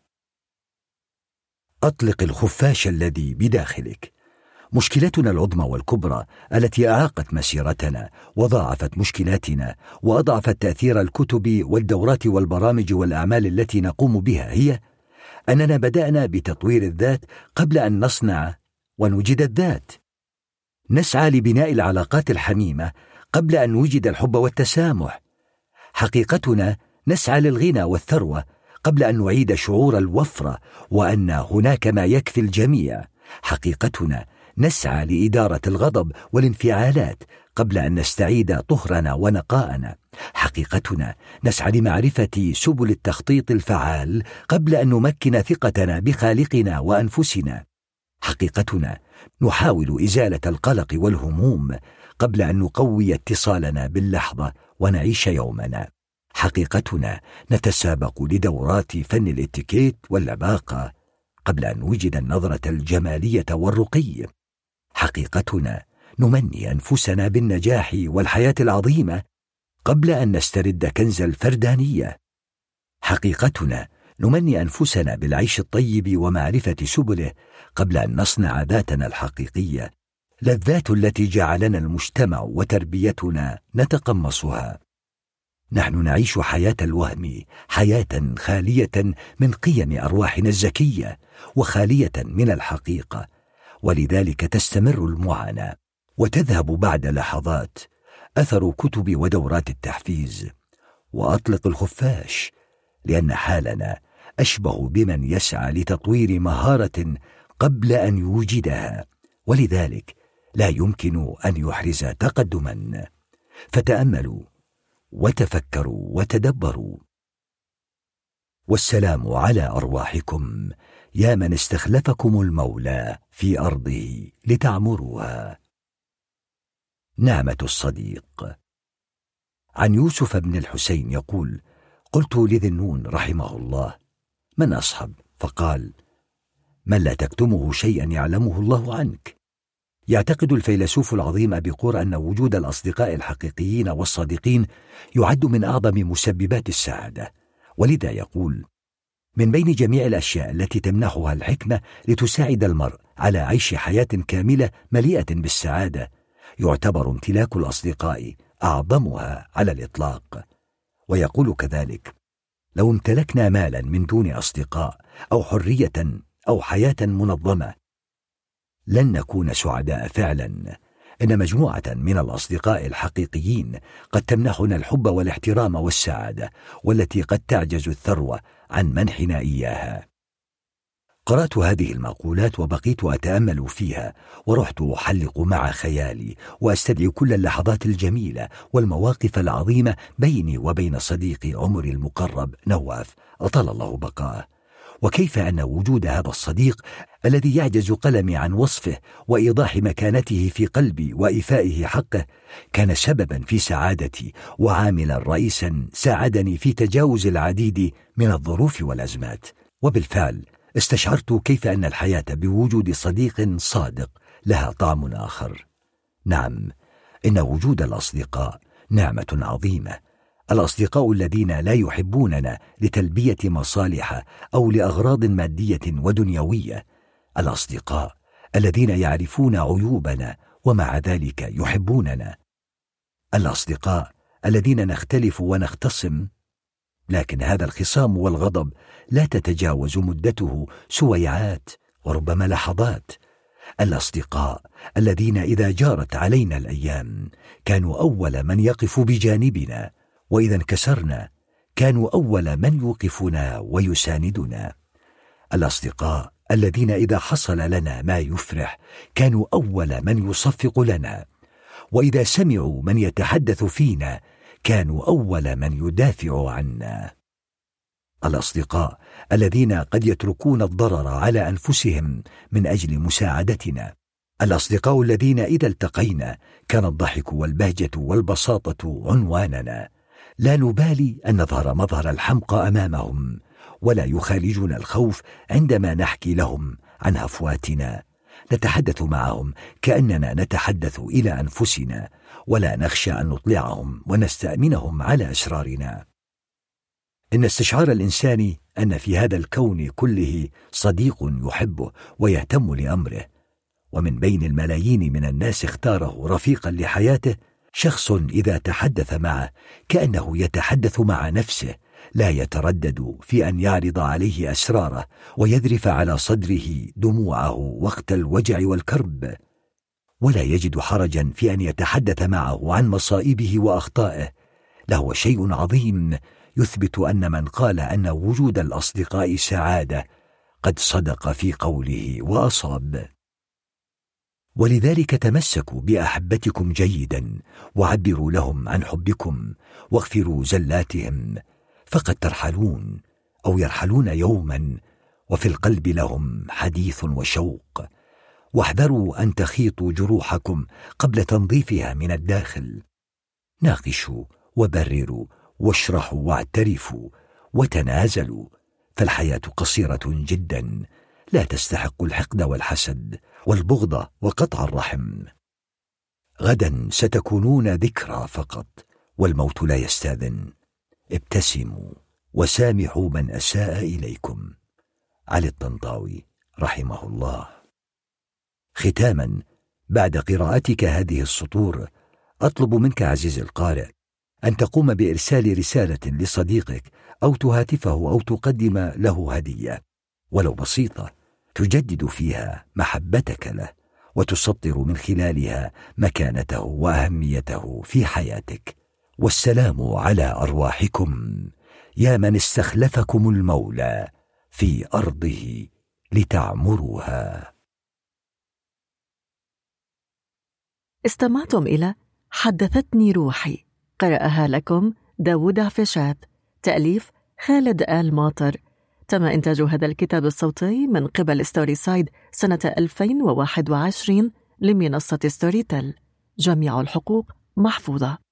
أطلق الخفاش الذي بداخلك. مشكلتنا العظمى والكبرى التي أعاقت مسيرتنا وضاعفت مشكلاتنا وأضعفت تأثير الكتب والدورات والبرامج والأعمال التي نقوم بها. هي أننا بدأنا بتطوير الذات قبل أن نصنع ونوجد الذات. نسعى لبناء العلاقات الحميمة قبل أن نوجد الحب والتسامح. حقيقتنا نسعى للغنى والثروة قبل أن نعيد شعور الوفرة وأن هناك ما يكفي الجميع. حقيقتنا نسعى لإدارة الغضب والانفعالات قبل أن نستعيد طهرنا ونقاءنا. حقيقتنا نسعى لمعرفة سبل التخطيط الفعال قبل أن نمكن ثقتنا بخالقنا وأنفسنا. حقيقتنا نحاول إزالة القلق والهموم قبل أن نقوي اتصالنا باللحظة ونعيش يومنا. حقيقتنا نتسابق لدورات فن الاتيكيت واللباقة قبل أن نوجد النظرة الجمالية والرقي. حقيقتنا نمني أنفسنا بالنجاح والحياة العظيمة قبل أن نسترد كنز الفردانية. حقيقتنا نمني أنفسنا بالعيش الطيب ومعرفة سبله قبل أن نصنع ذاتنا الحقيقية. للذات التي جعلنا المجتمع وتربيتنا نتقمصها. نحن نعيش حياة الوهم حياة خالية من قيم أرواحنا الزكية وخالية من الحقيقة ولذلك تستمر المعاناة وتذهب بعد لحظات أثر كتب ودورات التحفيز. وأطلق الخفاش لأن حالنا أشبه بمن يسعى لتطوير مهارة قبل أن يوجدها. ولذلك لا يمكن أن يحرز تقدما. فتأملوا وتفكروا وتدبروا. والسلام على أرواحكم يا من استخلفكم المولى في أرضه لتعمروها. نعمه الصديق. عن يوسف بن الحسين يقول قلت لذي النون رحمه الله من اصحب فقال من لا تكتمه شيئا يعلمه الله عنك. يعتقد الفيلسوف العظيم أبي قور أن وجود الأصدقاء الحقيقيين والصادقين يعد من أعظم مسببات السعادة. ولذا يقول من بين جميع الأشياء التي تمنحها الحكمة لتساعد المرء على عيش حياة كاملة مليئة بالسعادة يعتبر امتلاك الأصدقاء أعظمها على الإطلاق. ويقول كذلك لو امتلكنا مالا من دون أصدقاء أو حرية أو حياة منظمة لن نكون سعداء فعلا. إن مجموعة من الأصدقاء الحقيقيين قد تمنحنا الحب والاحترام والسعادة والتي قد تعجز الثروة عن منحنا إياها. قرأت هذه المقولات وبقيت أتأمل فيها ورحت أحلق مع خيالي وأستدعي كل اللحظات الجميلة والمواقف العظيمة بيني وبين صديقي عمري المقرب نواف. أطال الله بقاءه وكيف أن وجود هذا الصديق الذي يعجز قلمي عن وصفه وإيضاح مكانته في قلبي وإيفائه حقه كان سببا في سعادتي وعاملا رئيسا ساعدني في تجاوز العديد من الظروف والأزمات. وبالفعل استشعرت كيف أن الحياة بوجود صديق صادق لها طعم آخر. نعم إن وجود الأصدقاء نعمة عظيمة. الأصدقاء الذين لا يحبوننا لتلبية مصالح أو لأغراض مادية ودنيوية الأصدقاء الذين يعرفون عيوبنا ومع ذلك يحبوننا. الأصدقاء الذين نختلف ونختصم لكن هذا الخصام والغضب لا تتجاوز مدته سويعات وربما لحظات. الأصدقاء الذين إذا جارت علينا الأيام كانوا أول من يقف بجانبنا وإذا انكسرنا كانوا أول من يوقفنا ويساندنا. الأصدقاء الذين إذا حصل لنا ما يفرح كانوا أول من يصفق لنا. وإذا سمعوا من يتحدث فينا كانوا أول من يدافع عنا. الأصدقاء الذين قد يتركون الضرر على أنفسهم من أجل مساعدتنا. الأصدقاء الذين إذا التقينا كان الضحك والبهجة والبساطة عنواننا. لا نبالي أن نظهر مظهر الحمقى أمامهم. ولا يخالجنا الخوف عندما نحكي لهم عن هفواتنا نتحدث معهم كأننا نتحدث إلى أنفسنا ولا نخشى أن نطلعهم ونستأمنهم على أسرارنا. إن استشعار الإنسان أن في هذا الكون كله صديق يحبه ويهتم لأمره ومن بين الملايين من الناس اختاره رفيقا لحياته شخص إذا تحدث معه كأنه يتحدث مع نفسه لا يتردد في أن يعرض عليه أسراره ويذرف على صدره دموعه وقت الوجع والكرب. ولا يجد حرجا في أن يتحدث معه عن مصائبه وأخطائه. لهو شيء عظيم يثبت أن من قال أن وجود الأصدقاء سعادة قد صدق في قوله وأصاب. ولذلك تمسكوا بأحبتكم جيدا وعبروا لهم عن حبكم واغفروا زلاتهم. فقد ترحلون أو يرحلون يوما وفي القلب لهم حديث وشوق. واحذروا أن تخيطوا جروحكم قبل تنظيفها من الداخل. ناقشوا وبرروا واشرحوا واعترفوا وتنازلوا فالحياة قصيرة جدا. لا تستحق الحقد والحسد والبغض وقطع الرحم. غدا ستكونون ذكرى فقط والموت لا يستاذن. ابتسموا وسامحوا من أساء إليكم. علي الطنطاوي رحمه الله. ختاما بعد قراءتك هذه السطور أطلب منك عزيزي القارئ أن تقوم بإرسال رسالة لصديقك أو تهاتفه أو تقدم له هدية. ولو بسيطة تجدد فيها محبتك له وتسطر من خلالها مكانته وأهميته في حياتك. والسلام على أرواحكم. يا من استخلفكم المولى في أرضه لتعمروها. استمعتم إلى حدثتني روحي. قرأها لكم داوود عفشات. تأليف خالد آل ماطر. تم إنتاج هذا الكتاب الصوتي من قبل Storyside سنة 2021 لمنصة Storytel جميع الحقوق محفوظة.